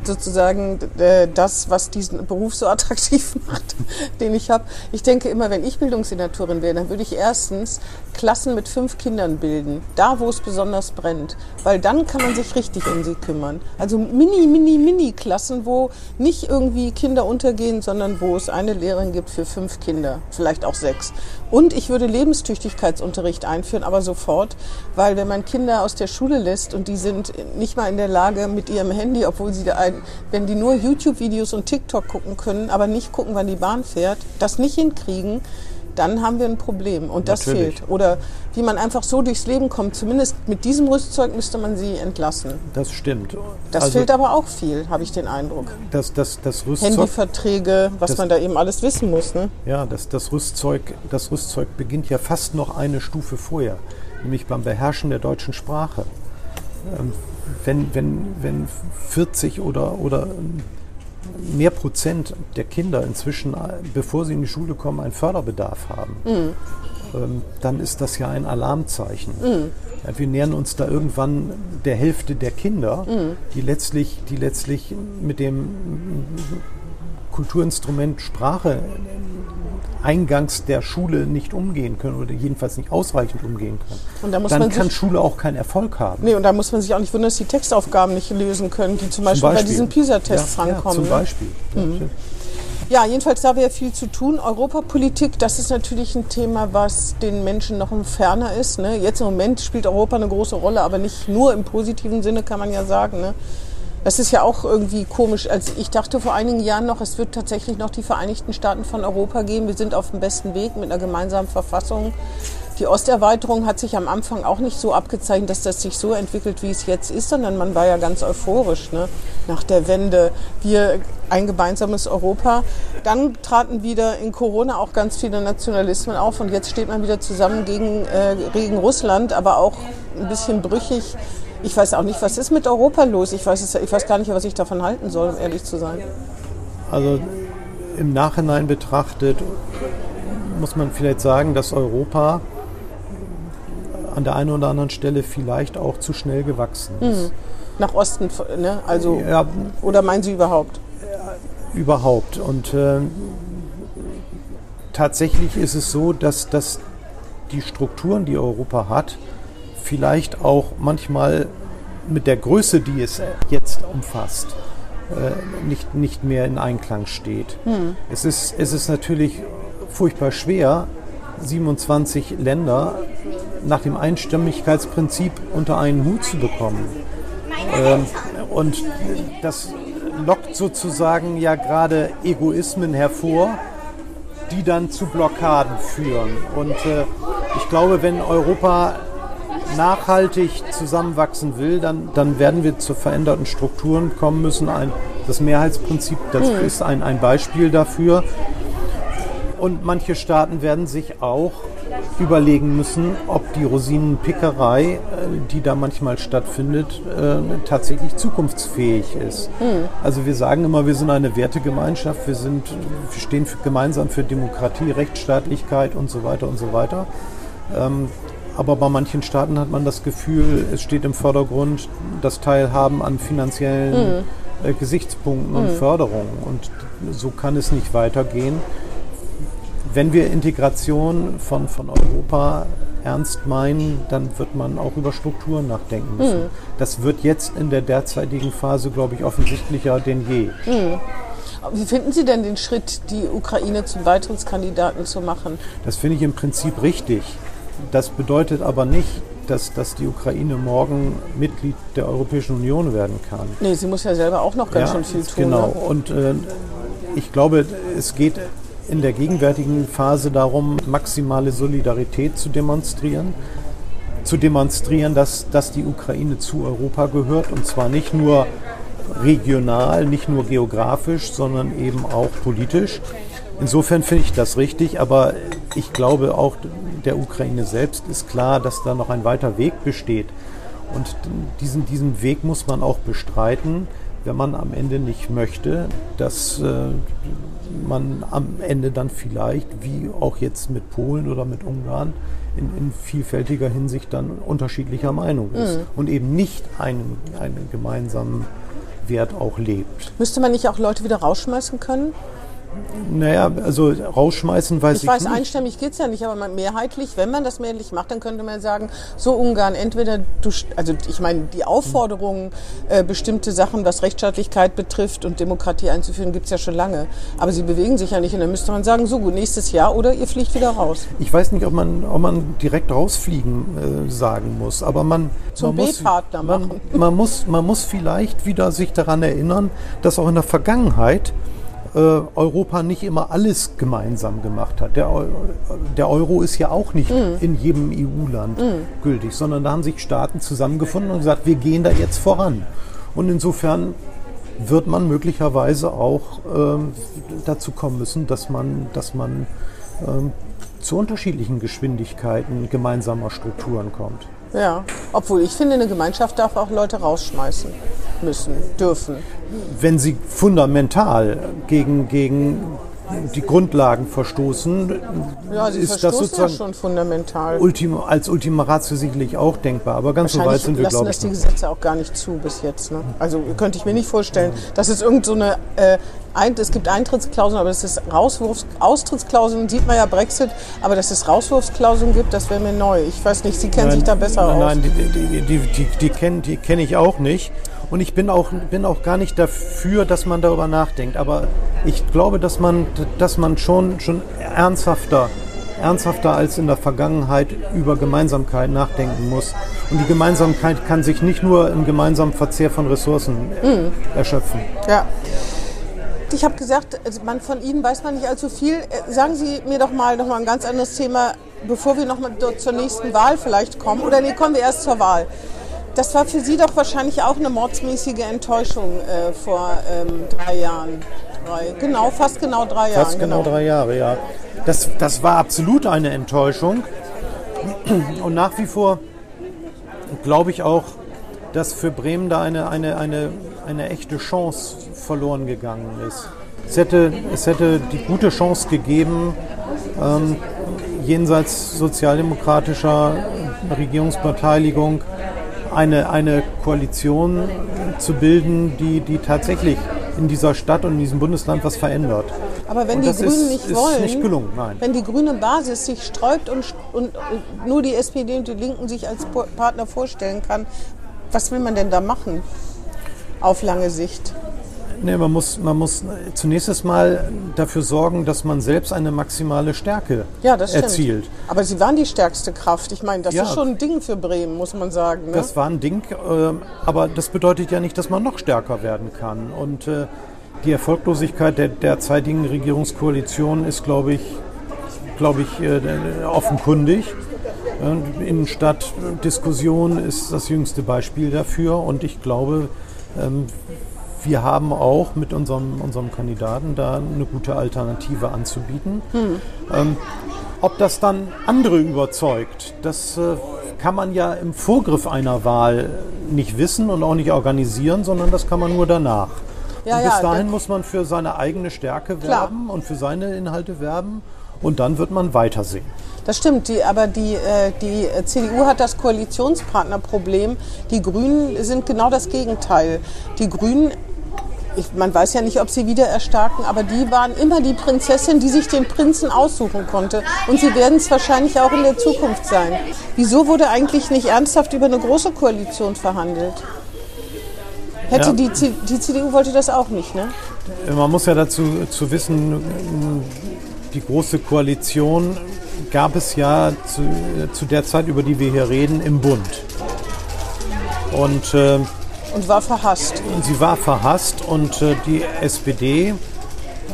sozusagen äh, das, was diesen Beruf so attraktiv macht, den ich habe. Ich denke immer, wenn ich Bildungssenatorin wäre, dann würde ich erstens Klassen mit fünf Kindern bilden, da wo es besonders brennt, weil dann kann man sich richtig um sie kümmern. Also mini, mini, mini Klassen, wo nicht irgendwie Kinder untergehen, sondern wo es eine Lehrerin gibt für fünf Kinder, vielleicht auch sechs. Und ich würde Lebenstüchtigkeitsunterricht einführen, aber sofort, weil wenn man Kinder aus der Schule lässt und die sind nicht mal in der Lage mit ihrem Handy, obwohl sie da ein, wenn die nur YouTube-Videos und TikTok gucken können, aber nicht gucken, wann die Bahn fährt, das nicht hinkriegen, dann haben wir ein Problem und das Natürlich. fehlt. Oder wie man einfach so durchs Leben kommt, zumindest mit diesem Rüstzeug müsste man sie entlassen. Das stimmt. Das Also fehlt aber auch viel, habe ich den Eindruck. das, das, das Rüstzeug, Handyverträge, was Das- man da eben alles wissen muss. Ne? ja, das, das, Rüstzeug, das Rüstzeug beginnt ja fast noch eine Stufe vorher, nämlich beim Beherrschen der deutschen Sprache. Ähm, wenn, wenn, wenn 40 oder, oder mehr Prozent der Kinder inzwischen, äh, bevor sie in die Schule kommen, einen Förderbedarf haben, ähm, dann ist das ja ein Alarmzeichen. Ja, wir nähern uns da irgendwann der Hälfte der Kinder, die, letztlich, die letztlich mit dem Kulturinstrument Sprache eingangs der Schule nicht umgehen können oder jedenfalls nicht ausreichend umgehen können. Und da muss dann man kann sich- Schule auch keinen Erfolg haben. Nee, und da muss man sich auch nicht wundern, dass die Textaufgaben nicht lösen können, die zum Beispiel, bei diesen PISA-Tests ja, rankommen. Ja, zum ne? Beispiel. Ja, Ja, jedenfalls da wäre viel zu tun. Europapolitik, das ist natürlich ein Thema, was den Menschen noch ferner ist. Ne? Jetzt im Moment spielt Europa eine große Rolle, aber nicht nur im positiven Sinne, kann man ja sagen. Ne? Das ist ja auch irgendwie komisch. Also ich dachte vor einigen Jahren noch, es wird tatsächlich noch die Vereinigten Staaten von Europa geben. Wir sind auf dem besten Weg mit einer gemeinsamen Verfassung. Die Osterweiterung hat sich am Anfang auch nicht so abgezeichnet, dass das sich so entwickelt, wie es jetzt ist, sondern man war ja ganz euphorisch ne? nach der Wende. Wir ein gemeinsames Europa. Dann traten wieder in Corona auch ganz viele Nationalismen auf und jetzt steht man wieder zusammen gegen, äh, gegen Russland, aber auch ein bisschen brüchig. Ich weiß auch nicht, was ist mit Europa los? Ich weiß, ich weiß gar nicht, was ich davon halten soll, um ehrlich zu sein. Also im Nachhinein betrachtet muss man vielleicht sagen, dass Europa an der einen oder anderen Stelle vielleicht auch zu schnell gewachsen ist. Nach Osten, ne? Also, Ja, oder meinen Sie überhaupt? überhaupt. Und äh, tatsächlich ist es so, dass, dass die Strukturen, die Europa hat, vielleicht auch manchmal mit der Größe, die es jetzt umfasst, äh, nicht, nicht mehr in Einklang steht. Es, ist, es ist natürlich furchtbar schwer, 27 Länder nach dem Einstimmigkeitsprinzip unter einen Hut zu bekommen. Ähm, und das lockt sozusagen ja gerade Egoismen hervor, die dann zu Blockaden führen. Und äh, ich glaube, wenn Europa nachhaltig zusammenwachsen will, dann, dann werden wir zu veränderten Strukturen kommen müssen. Ein, das Mehrheitsprinzip, das ist ein, ein Beispiel dafür. Und manche Staaten werden sich auch überlegen müssen, ob die Rosinenpickerei, äh, die da manchmal stattfindet, äh, tatsächlich zukunftsfähig ist. Also wir sagen immer, wir sind eine Wertegemeinschaft, wir, sind, wir stehen für, gemeinsam für Demokratie, Rechtsstaatlichkeit und so weiter und so weiter. Aber bei manchen Staaten hat man das Gefühl, es steht im Vordergrund das Teilhaben an finanziellen äh, Gesichtspunkten und Förderungen. Und so kann es nicht weitergehen. Wenn wir Integration von, von Europa ernst meinen, dann wird man auch über Strukturen nachdenken müssen. Das wird jetzt in der derzeitigen Phase, glaube ich, offensichtlicher denn je. Wie finden Sie denn den Schritt, die Ukraine zum Beitrittskandidaten zu machen? Das finde ich im Prinzip richtig. Das bedeutet aber nicht, dass, dass die Ukraine morgen Mitglied der Europäischen Union werden kann. Nee, sie muss ja selber auch noch ganz Ja, schön viel tun. Genau. Ne? Und äh, ich glaube, es geht in der gegenwärtigen Phase darum, maximale Solidarität zu demonstrieren. Zu demonstrieren, dass, dass die Ukraine zu Europa gehört und zwar nicht nur regional, nicht nur geografisch, sondern eben auch politisch. Insofern finde ich das richtig, aber ich glaube auch der Ukraine selbst ist klar, dass da noch ein weiter Weg besteht. Und diesen, diesen Weg muss man auch bestreiten, wenn man am Ende nicht möchte, dass äh, man am Ende dann vielleicht, wie auch jetzt mit Polen oder mit Ungarn, in, in vielfältiger Hinsicht dann unterschiedlicher Meinung ist und eben nicht einen, einen gemeinsamen Wert auch lebt. Müsste man nicht auch Leute wieder rausschmeißen können? Naja, also rausschmeißen weiß ich, Ich weiß, nicht. einstimmig geht's ja nicht, aber mehrheitlich, wenn man das mehrheitlich macht, dann könnte man sagen, so Ungarn, entweder du, also ich meine, die Aufforderungen, äh, bestimmte Sachen, was Rechtsstaatlichkeit betrifft und Demokratie einzuführen, gibt's ja schon lange. Aber sie bewegen sich ja nicht und dann müsste man sagen, so gut, nächstes Jahr oder ihr fliegt wieder raus. Ich weiß nicht, ob man, ob man direkt rausfliegen äh, sagen muss, aber man, Zum man, muss, B-Partner man, machen. man, muss, man muss vielleicht wieder sich daran erinnern, dass auch in der Vergangenheit Europa nicht immer alles gemeinsam gemacht hat. Der, der Euro ist ja auch nicht Mhm. in jedem EU-Land gültig, sondern da haben sich Staaten zusammengefunden und gesagt, wir gehen da jetzt voran. Und insofern wird man möglicherweise auch ähm, dazu kommen müssen, dass man, dass man ähm, zu unterschiedlichen Geschwindigkeiten gemeinsamer Strukturen kommt. Ja, obwohl ich finde, eine Gemeinschaft darf auch Leute rausschmeißen müssen, dürfen. Wenn sie fundamental gegen, gegen die Grundlagen verstoßen, Ja, sie ist das verstoßen ja sozusagen schon fundamental. Ultima, als Ultima Ratio sicherlich auch denkbar. Aber ganz so weit sind wir, lassen glaube das ich, die noch. Gesetze auch gar nicht zu bis jetzt. Ne? Also könnte ich mir nicht vorstellen, dass es irgend so eine, äh, ein, es gibt Eintrittsklauseln, aber es ist Rauswurfs, Austrittsklauseln, sieht man ja Brexit, aber dass es Rauswurfsklauseln gibt, das wäre mir neu. Ich weiß nicht, Sie kennen sich da besser nein, aus. Nein, die, die, die, die, die kenne die kenn ich auch nicht. Und ich bin auch, bin auch gar nicht dafür, dass man darüber nachdenkt. Aber ich glaube, dass man, dass man schon, schon ernsthafter, ernsthafter als in der Vergangenheit über Gemeinsamkeit nachdenken muss. Und die Gemeinsamkeit kann sich nicht nur im gemeinsamen Verzehr von Ressourcen Mhm. erschöpfen. Ja. Ich habe gesagt, also man, von Ihnen weiß man nicht allzu viel. Äh, Sagen Sie mir doch mal noch mal ein ganz anderes Thema, bevor wir noch mal zur nächsten Wahl vielleicht kommen. Oder nee, kommen wir erst zur Wahl. Das war für Sie doch wahrscheinlich auch eine mordsmäßige Enttäuschung äh, vor ähm, drei Jahren. Drei, genau, fast genau drei Jahren. Fast genau drei Jahre, ja. Das, das war absolut eine Enttäuschung. Und nach wie vor glaube ich auch, dass für Bremen da eine, eine, eine, eine echte Chance verloren gegangen ist. Es hätte, es hätte die gute Chance gegeben, ähm, jenseits sozialdemokratischer Regierungsbeteiligung eine, eine Koalition zu bilden, die, die tatsächlich in dieser Stadt und in diesem Bundesland was verändert. Aber wenn Und die Grünen ist- nicht ist wollen, nicht gelungen, wenn die grüne Basis sich sträubt und, und, und nur die SPD und die Linken sich als Partner vorstellen kann, was will man denn da machen auf lange Sicht? Nee, man muss, man muss zunächst mal dafür sorgen, dass man selbst eine maximale Stärke Ja, das stimmt. erzielt. Aber sie waren die stärkste Kraft. Ich meine, das Ja. ist schon ein Ding für Bremen, muss man sagen. Ne? Das war ein Ding, ähm, aber das bedeutet ja nicht, dass man noch stärker werden kann. Und äh, die Erfolglosigkeit der derzeitigen Regierungskoalition ist, glaube ich, glaube ich, äh, offenkundig. Äh, Innenstadtdiskussion ist das jüngste Beispiel dafür. Und ich glaube, ähm, wir haben auch mit unserem, unserem Kandidaten da eine gute Alternative anzubieten. Ähm, ob das dann andere überzeugt, das äh, kann man ja im Vorgriff einer Wahl nicht wissen und auch nicht organisieren, sondern das kann man nur danach. Ja, und bis ja, dahin muss man für seine eigene Stärke Klar. werben und für seine Inhalte werben und dann wird man weitersehen. Das stimmt, die, aber die, äh, die CDU hat das Koalitionspartnerproblem. Die Grünen sind genau das Gegenteil. Die Grünen, ich, man weiß ja nicht, ob sie wieder erstarken, aber die waren immer die Prinzessin, die sich den Prinzen aussuchen konnte. Und sie werden es wahrscheinlich auch in der Zukunft sein. Wieso wurde eigentlich nicht ernsthaft über eine große Koalition verhandelt? Hätte Ja. die, die CDU wollte das auch nicht, ne? Man muss ja dazu zu wissen, die große Koalition gab es ja zu, zu der Zeit, über die wir hier reden, im Bund. Und äh, Und war verhasst. sie war verhasst und äh, die SPD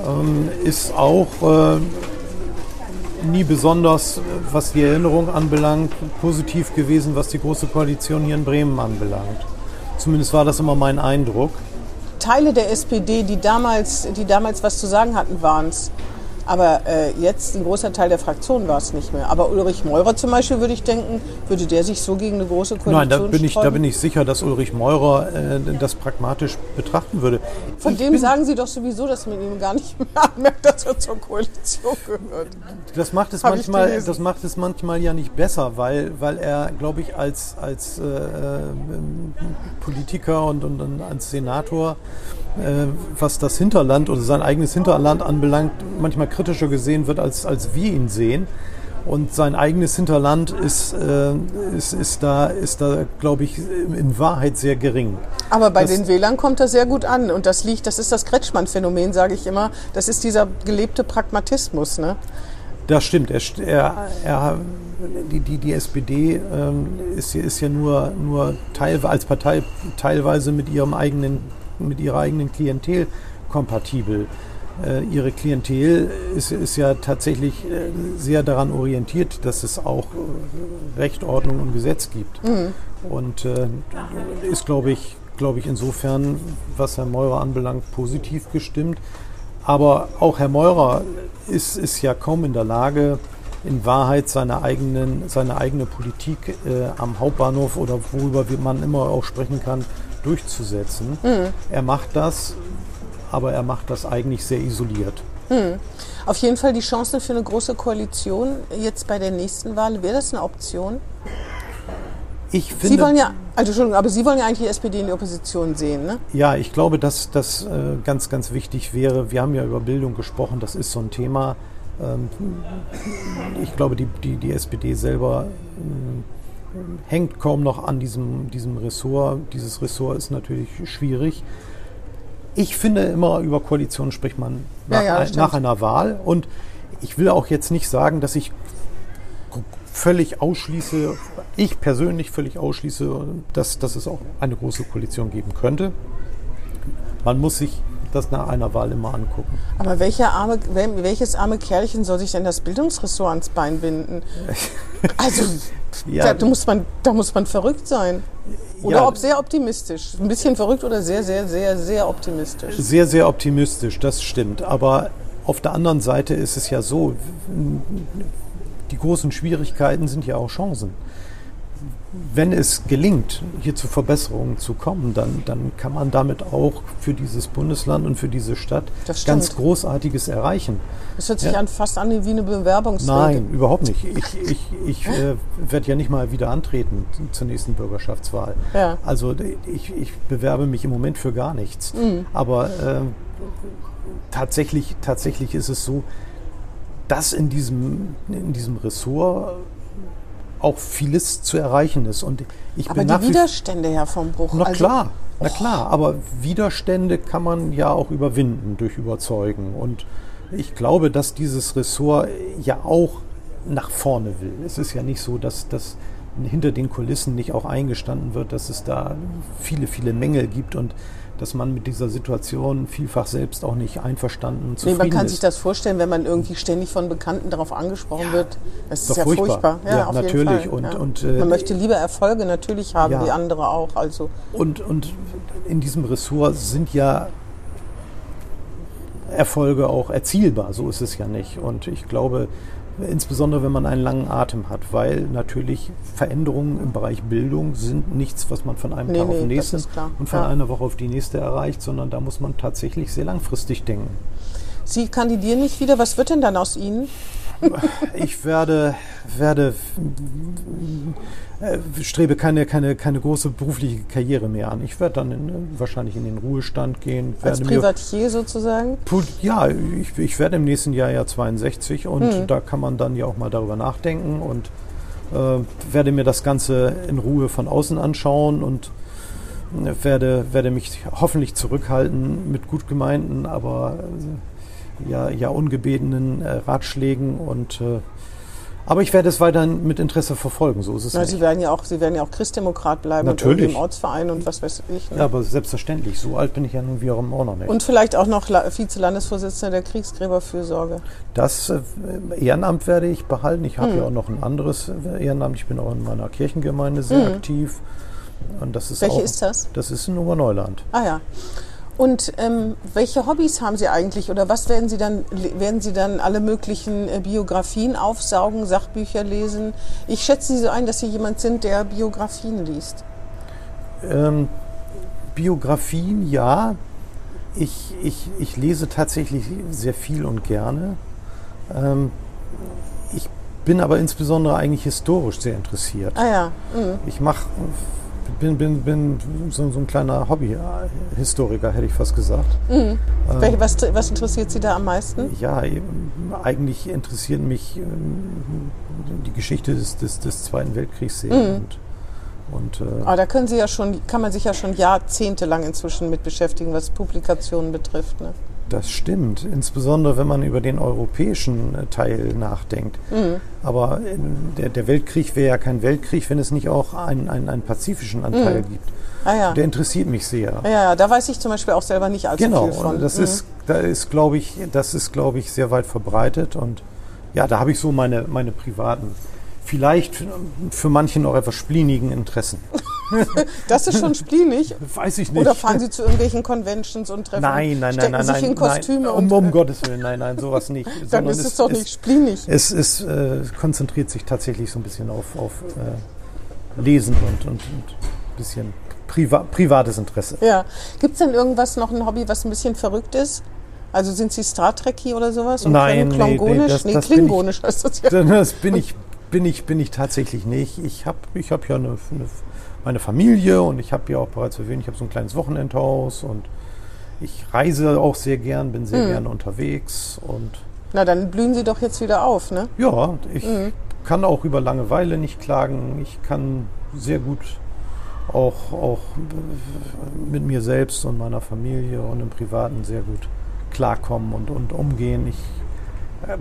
ähm, ist auch äh, nie besonders, äh, was die Erinnerung anbelangt, positiv gewesen, was die Große Koalition hier in Bremen anbelangt. Zumindest war das immer mein Eindruck. Teile der SPD, die damals, die damals was zu sagen hatten, waren es. Aber äh, jetzt ein großer Teil der Fraktion war es nicht mehr. Aber Ulrich Meurer zum Beispiel, würde ich denken, würde der sich so gegen eine große Koalition Nein, da bin, ich, da bin ich sicher, dass Ulrich Meurer äh, das pragmatisch betrachten würde. Von Ich dem sagen Sie doch sowieso, dass man ihm gar nicht mehr merkt, dass er zur Koalition gehört. Das macht es Hab manchmal, das macht es manchmal ja nicht besser, weil, weil er, glaube ich, als, als äh, ähm, Politiker und, und, und als Senator äh, was das Hinterland oder sein eigenes Hinterland anbelangt, manchmal kritischer gesehen wird, als, als wir ihn sehen. Und sein eigenes Hinterland ist, äh, ist, ist da, ist da glaube ich, in Wahrheit sehr gering. Aber bei das, den Wählern kommt er sehr gut an. Und das liegt, das ist das Kretschmann-Phänomen, sage ich immer. Das ist dieser gelebte Pragmatismus. Ne? Das stimmt. Er, er, er, die, die, die SPD ähm, ist, ist ja nur, nur teil, als Partei teilweise mit, ihrem eigenen, mit ihrer eigenen Klientel kompatibel. Äh, ihre Klientel ist, ist ja tatsächlich äh, sehr daran orientiert, dass es auch äh, Recht, Ordnung und Gesetz gibt. Mhm. Und äh, ist, glaube ich, glaube ich, insofern, was Herr Meurer anbelangt, positiv gestimmt. Aber auch Herr Meurer ist, ist ja kaum in der Lage, in Wahrheit seine, eigenen, seine eigene Politik äh, am Hauptbahnhof oder worüber man immer auch sprechen kann, durchzusetzen. Mhm. Er macht das aber er macht das eigentlich sehr isoliert. Hm. Auf jeden Fall die Chancen für eine große Koalition jetzt bei der nächsten Wahl, wäre das eine Option? Ich finde, Sie wollen ja, also Entschuldigung, aber Sie wollen ja eigentlich die SPD in die Opposition sehen, ne? Ja, ich glaube, dass das äh, ganz, ganz wichtig wäre. Wir haben ja über Bildung gesprochen, das ist so ein Thema. Ähm, ich glaube, die, die, die SPD selber äh, hängt kaum noch an diesem, diesem Ressort. Dieses Ressort ist natürlich schwierig. Ich finde immer, über Koalition spricht man nach, ja, ja, nach einer Wahl. Und ich will auch jetzt nicht sagen, dass ich völlig ausschließe, ich persönlich völlig ausschließe, dass, dass es auch eine große Koalition geben könnte. Man muss sich das nach einer Wahl immer angucken. Aber arme, welches arme Kerlchen soll sich denn das Bildungsressort ans Bein binden? Also, ja. da, muss man, da muss man verrückt sein. Oder ja. ob sehr optimistisch. Ein bisschen verrückt oder sehr, sehr, sehr, sehr optimistisch. Sehr, sehr optimistisch, das stimmt. Aber auf der anderen Seite ist es ja so, die großen Schwierigkeiten sind ja auch Chancen wenn es gelingt, hier zu Verbesserungen zu kommen, dann, dann kann man damit auch für dieses Bundesland und für diese Stadt ganz Großartiges erreichen. Das hört sich ja. an, fast an wie eine Bewerbungsrede. Nein, überhaupt nicht. Ich, ich, ich äh, werde ja nicht mal wieder antreten zur nächsten Bürgerschaftswahl. Ja. Also ich, ich bewerbe mich im Moment für gar nichts. Mhm. Aber äh, tatsächlich, tatsächlich ist es so, dass in diesem, in diesem Ressort auch vieles zu erreichen ist. Und ich aber bin die Widerstände, Herr vom Bruch. Na also, klar, na klar. Aber Widerstände kann man ja auch überwinden durch Überzeugen. Und ich glaube, dass dieses Ressort ja auch nach vorne will. Es ist ja nicht so, dass das hinter den Kulissen nicht auch eingestanden wird, dass es da viele, viele Mängel gibt und dass man mit dieser Situation vielfach selbst auch nicht einverstanden und zufrieden nee, man kann ist. sich das vorstellen, wenn man irgendwie ständig von Bekannten darauf angesprochen ja, wird. Das ist, ist ja furchtbar. furchtbar. Ja, ja natürlich. Und, ja. und, äh, man möchte lieber Erfolge natürlich haben, wie andere auch. Also. Und, und in diesem Ressort sind ja Erfolge auch erzielbar. So ist es ja nicht. Und ich glaube, insbesondere wenn man einen langen Atem hat, weil natürlich Veränderungen im Bereich Bildung sind nichts, was man von einem nee, Tag nee, auf den nächsten und von ja. einer Woche auf die nächste erreicht, sondern da muss man tatsächlich sehr langfristig denken. Sie kandidieren nicht wieder. Was wird denn dann aus Ihnen? Ich werde, werde strebe keine, keine, keine große berufliche Karriere mehr an. Ich werde dann in, wahrscheinlich in den Ruhestand gehen. Als Privatier sozusagen? Ja, ich, ich werde im nächsten Jahr ja 62 und hm. da kann man dann ja auch mal darüber nachdenken und äh, werde mir das Ganze in Ruhe von außen anschauen und äh, werde, werde mich hoffentlich zurückhalten mit gut gemeinten, aber äh, ja, ja ungebetenen äh, Ratschlägen und äh, aber ich werde es weiterhin mit Interesse verfolgen, so ist es Na, Sie werden ja auch, Sie werden ja auch Christdemokrat bleiben Natürlich. im Ortsverein und was weiß ich. Ne? Ja, aber selbstverständlich. So alt bin ich ja nun wiederum auch noch nicht. Und vielleicht auch noch Vize-Landesvorsitzender der Kriegsgräberfürsorge. Das äh, Ehrenamt werde ich behalten. Ich habe hm. ja auch noch ein anderes Ehrenamt. Ich bin auch in meiner Kirchengemeinde sehr hm. aktiv. Und das ist Welche auch, ist das? Das ist in Oberneuland. Ah ja. Und ähm, welche Hobbys haben Sie eigentlich oder was werden Sie dann, werden Sie dann alle möglichen äh, Biografien aufsaugen, Sachbücher lesen? Ich schätze Sie so ein, dass Sie jemand sind, der Biografien liest. Ähm, Biografien, ja. Ich, ich, ich lese tatsächlich sehr viel und gerne. Ähm, ich bin aber insbesondere eigentlich historisch sehr interessiert. Ah ja. Mhm. Ich mache bin, bin, bin so, so ein kleiner Hobbyhistoriker, hätte ich fast gesagt. Mhm. Äh, was, was interessiert Sie da am meisten? Ja, eigentlich interessiert mich ähm, die Geschichte des, des, des Zweiten Weltkriegs sehr. Mhm. Und, und, äh, Aber da können Sie ja schon, kann man sich ja schon jahrzehntelang inzwischen mit beschäftigen, was Publikationen betrifft. Ne? Das stimmt, insbesondere wenn man über den europäischen äh, Teil nachdenkt. Mhm. Aber der, der, Weltkrieg wäre ja kein Weltkrieg, wenn es nicht auch einen, einen, einen pazifischen Anteil mhm. gibt. Ah, ja. Der interessiert mich sehr. Ja, ja, da weiß ich zum Beispiel auch selber nicht allzu genau, viel von. Genau, das mhm. ist, da ist, glaube ich, das ist, glaube ich, sehr weit verbreitet und ja, da habe ich so meine, meine privaten, vielleicht für manche noch etwas splinigen Interessen. das ist schon spleenig. Weiß ich nicht. Oder fahren Sie zu irgendwelchen Conventions und treffen Nein, nein, nein, nein, sich nein, in Kostüme nein, um, um Gottes Willen, nein, nein, sowas nicht. Dann ist es, es doch nicht spleenig. Es, es äh, konzentriert sich tatsächlich so ein bisschen auf, auf äh, Lesen und, und, und ein bisschen Priva privates Interesse. Ja. Gibt es denn irgendwas, noch ein Hobby, was ein bisschen verrückt ist? Also sind Sie Star Trekkie oder sowas? Und Nein, nee, nee, das, nee, das Klingonisch heißt das ja. Das bin ich, bin ich, bin ich tatsächlich nicht. Ich habe ich hab ja eine, eine meine Familie und ich habe ja auch bereits erwähnt, ich habe so ein kleines Wochenendhaus und ich reise auch sehr gern, bin sehr mhm. gerne unterwegs und na, dann blühen Sie doch jetzt wieder auf, ne? Ja, ich mhm. kann auch über Langeweile nicht klagen. Ich kann sehr gut auch, auch mit mir selbst und meiner Familie und im Privaten sehr gut klarkommen und, und umgehen. Ich äh,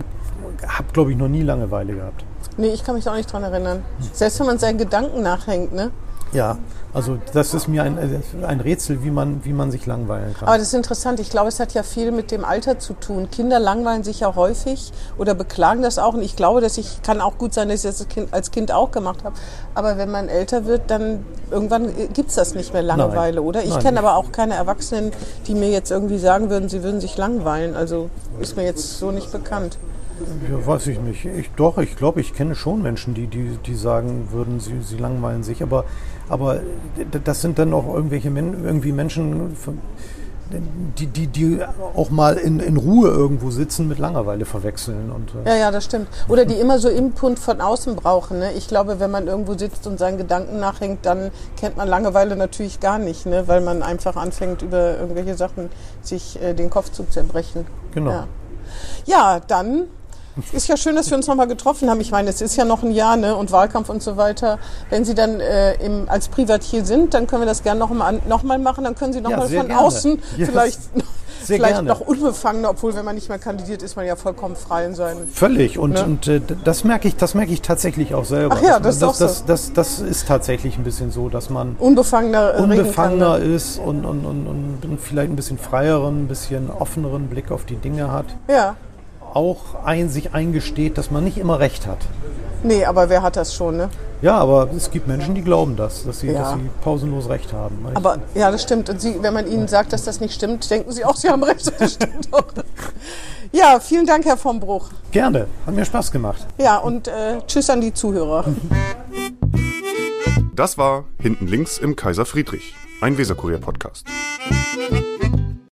habe, glaube ich, noch nie Langeweile gehabt. Nee, ich kann mich auch nicht dran erinnern. Selbst wenn man seinen Gedanken nachhängt, ne? Ja, also das ist mir ein, äh, ein Rätsel, wie man, wie man sich langweilen kann. Aber das ist interessant. Ich glaube, es hat ja viel mit dem Alter zu tun. Kinder langweilen sich ja häufig oder beklagen das auch. Und ich glaube, dass ich kann auch gut sein, dass ich das als Kind auch gemacht habe. Aber wenn man älter wird, dann irgendwann äh, gibt es das nicht mehr Langeweile, Nein. oder? Ich kenne aber auch keine Erwachsenen, die mir jetzt irgendwie sagen würden, sie würden sich langweilen. Also ist mir jetzt so nicht bekannt. Ja, weiß ich nicht. Ich, doch, ich glaube, ich kenne schon Menschen, die, die, die sagen würden, sie, sie langweilen sich. Aber, aber das sind dann auch irgendwelche Men irgendwie Menschen, die, die, die auch mal in, in Ruhe irgendwo sitzen, mit Langeweile verwechseln. Und, äh ja, ja, das stimmt. Oder die immer so Input von außen brauchen. Ne? Ich glaube, wenn man irgendwo sitzt und seinen Gedanken nachhängt, dann kennt man Langeweile natürlich gar nicht, ne? weil man einfach anfängt, über irgendwelche Sachen sich äh, den Kopf zu zerbrechen. Genau. Ja, ja dann ist ja schön, dass wir uns nochmal getroffen haben. Ich meine, es ist ja noch ein Jahr ne? und Wahlkampf und so weiter. Wenn Sie dann äh, im, als Privatier sind, dann können wir das gerne nochmal noch mal machen. Dann können Sie nochmal ja, von gerne. außen yes. vielleicht, vielleicht gerne. noch unbefangener, obwohl wenn man nicht mehr kandidiert, ist man ja vollkommen frei in seinen... Völlig. Und, ne? und äh, das merke ich, das merke ich tatsächlich auch selber. Ach ja, das, das, das, so. das, das, ist tatsächlich ein bisschen so, dass man unbefangener, unbefangener ne? ist und, und, und, und vielleicht ein bisschen freieren, ein bisschen offeneren Blick auf die Dinge hat. Ja auch ein, sich eingesteht, dass man nicht immer recht hat. Nee, aber wer hat das schon, ne? Ja, aber es gibt Menschen, die glauben das, dass sie, ja. dass sie pausenlos recht haben. Nicht? Aber ja, das stimmt. Und sie, wenn man ihnen sagt, dass das nicht stimmt, denken sie auch, sie haben recht. Das stimmt auch. Ja, vielen Dank, Herr vom Bruch. Gerne, hat mir Spaß gemacht. Ja, und äh, tschüss an die Zuhörer. Das war Hinten links im Kaiser Friedrich, ein Weserkurier-Podcast.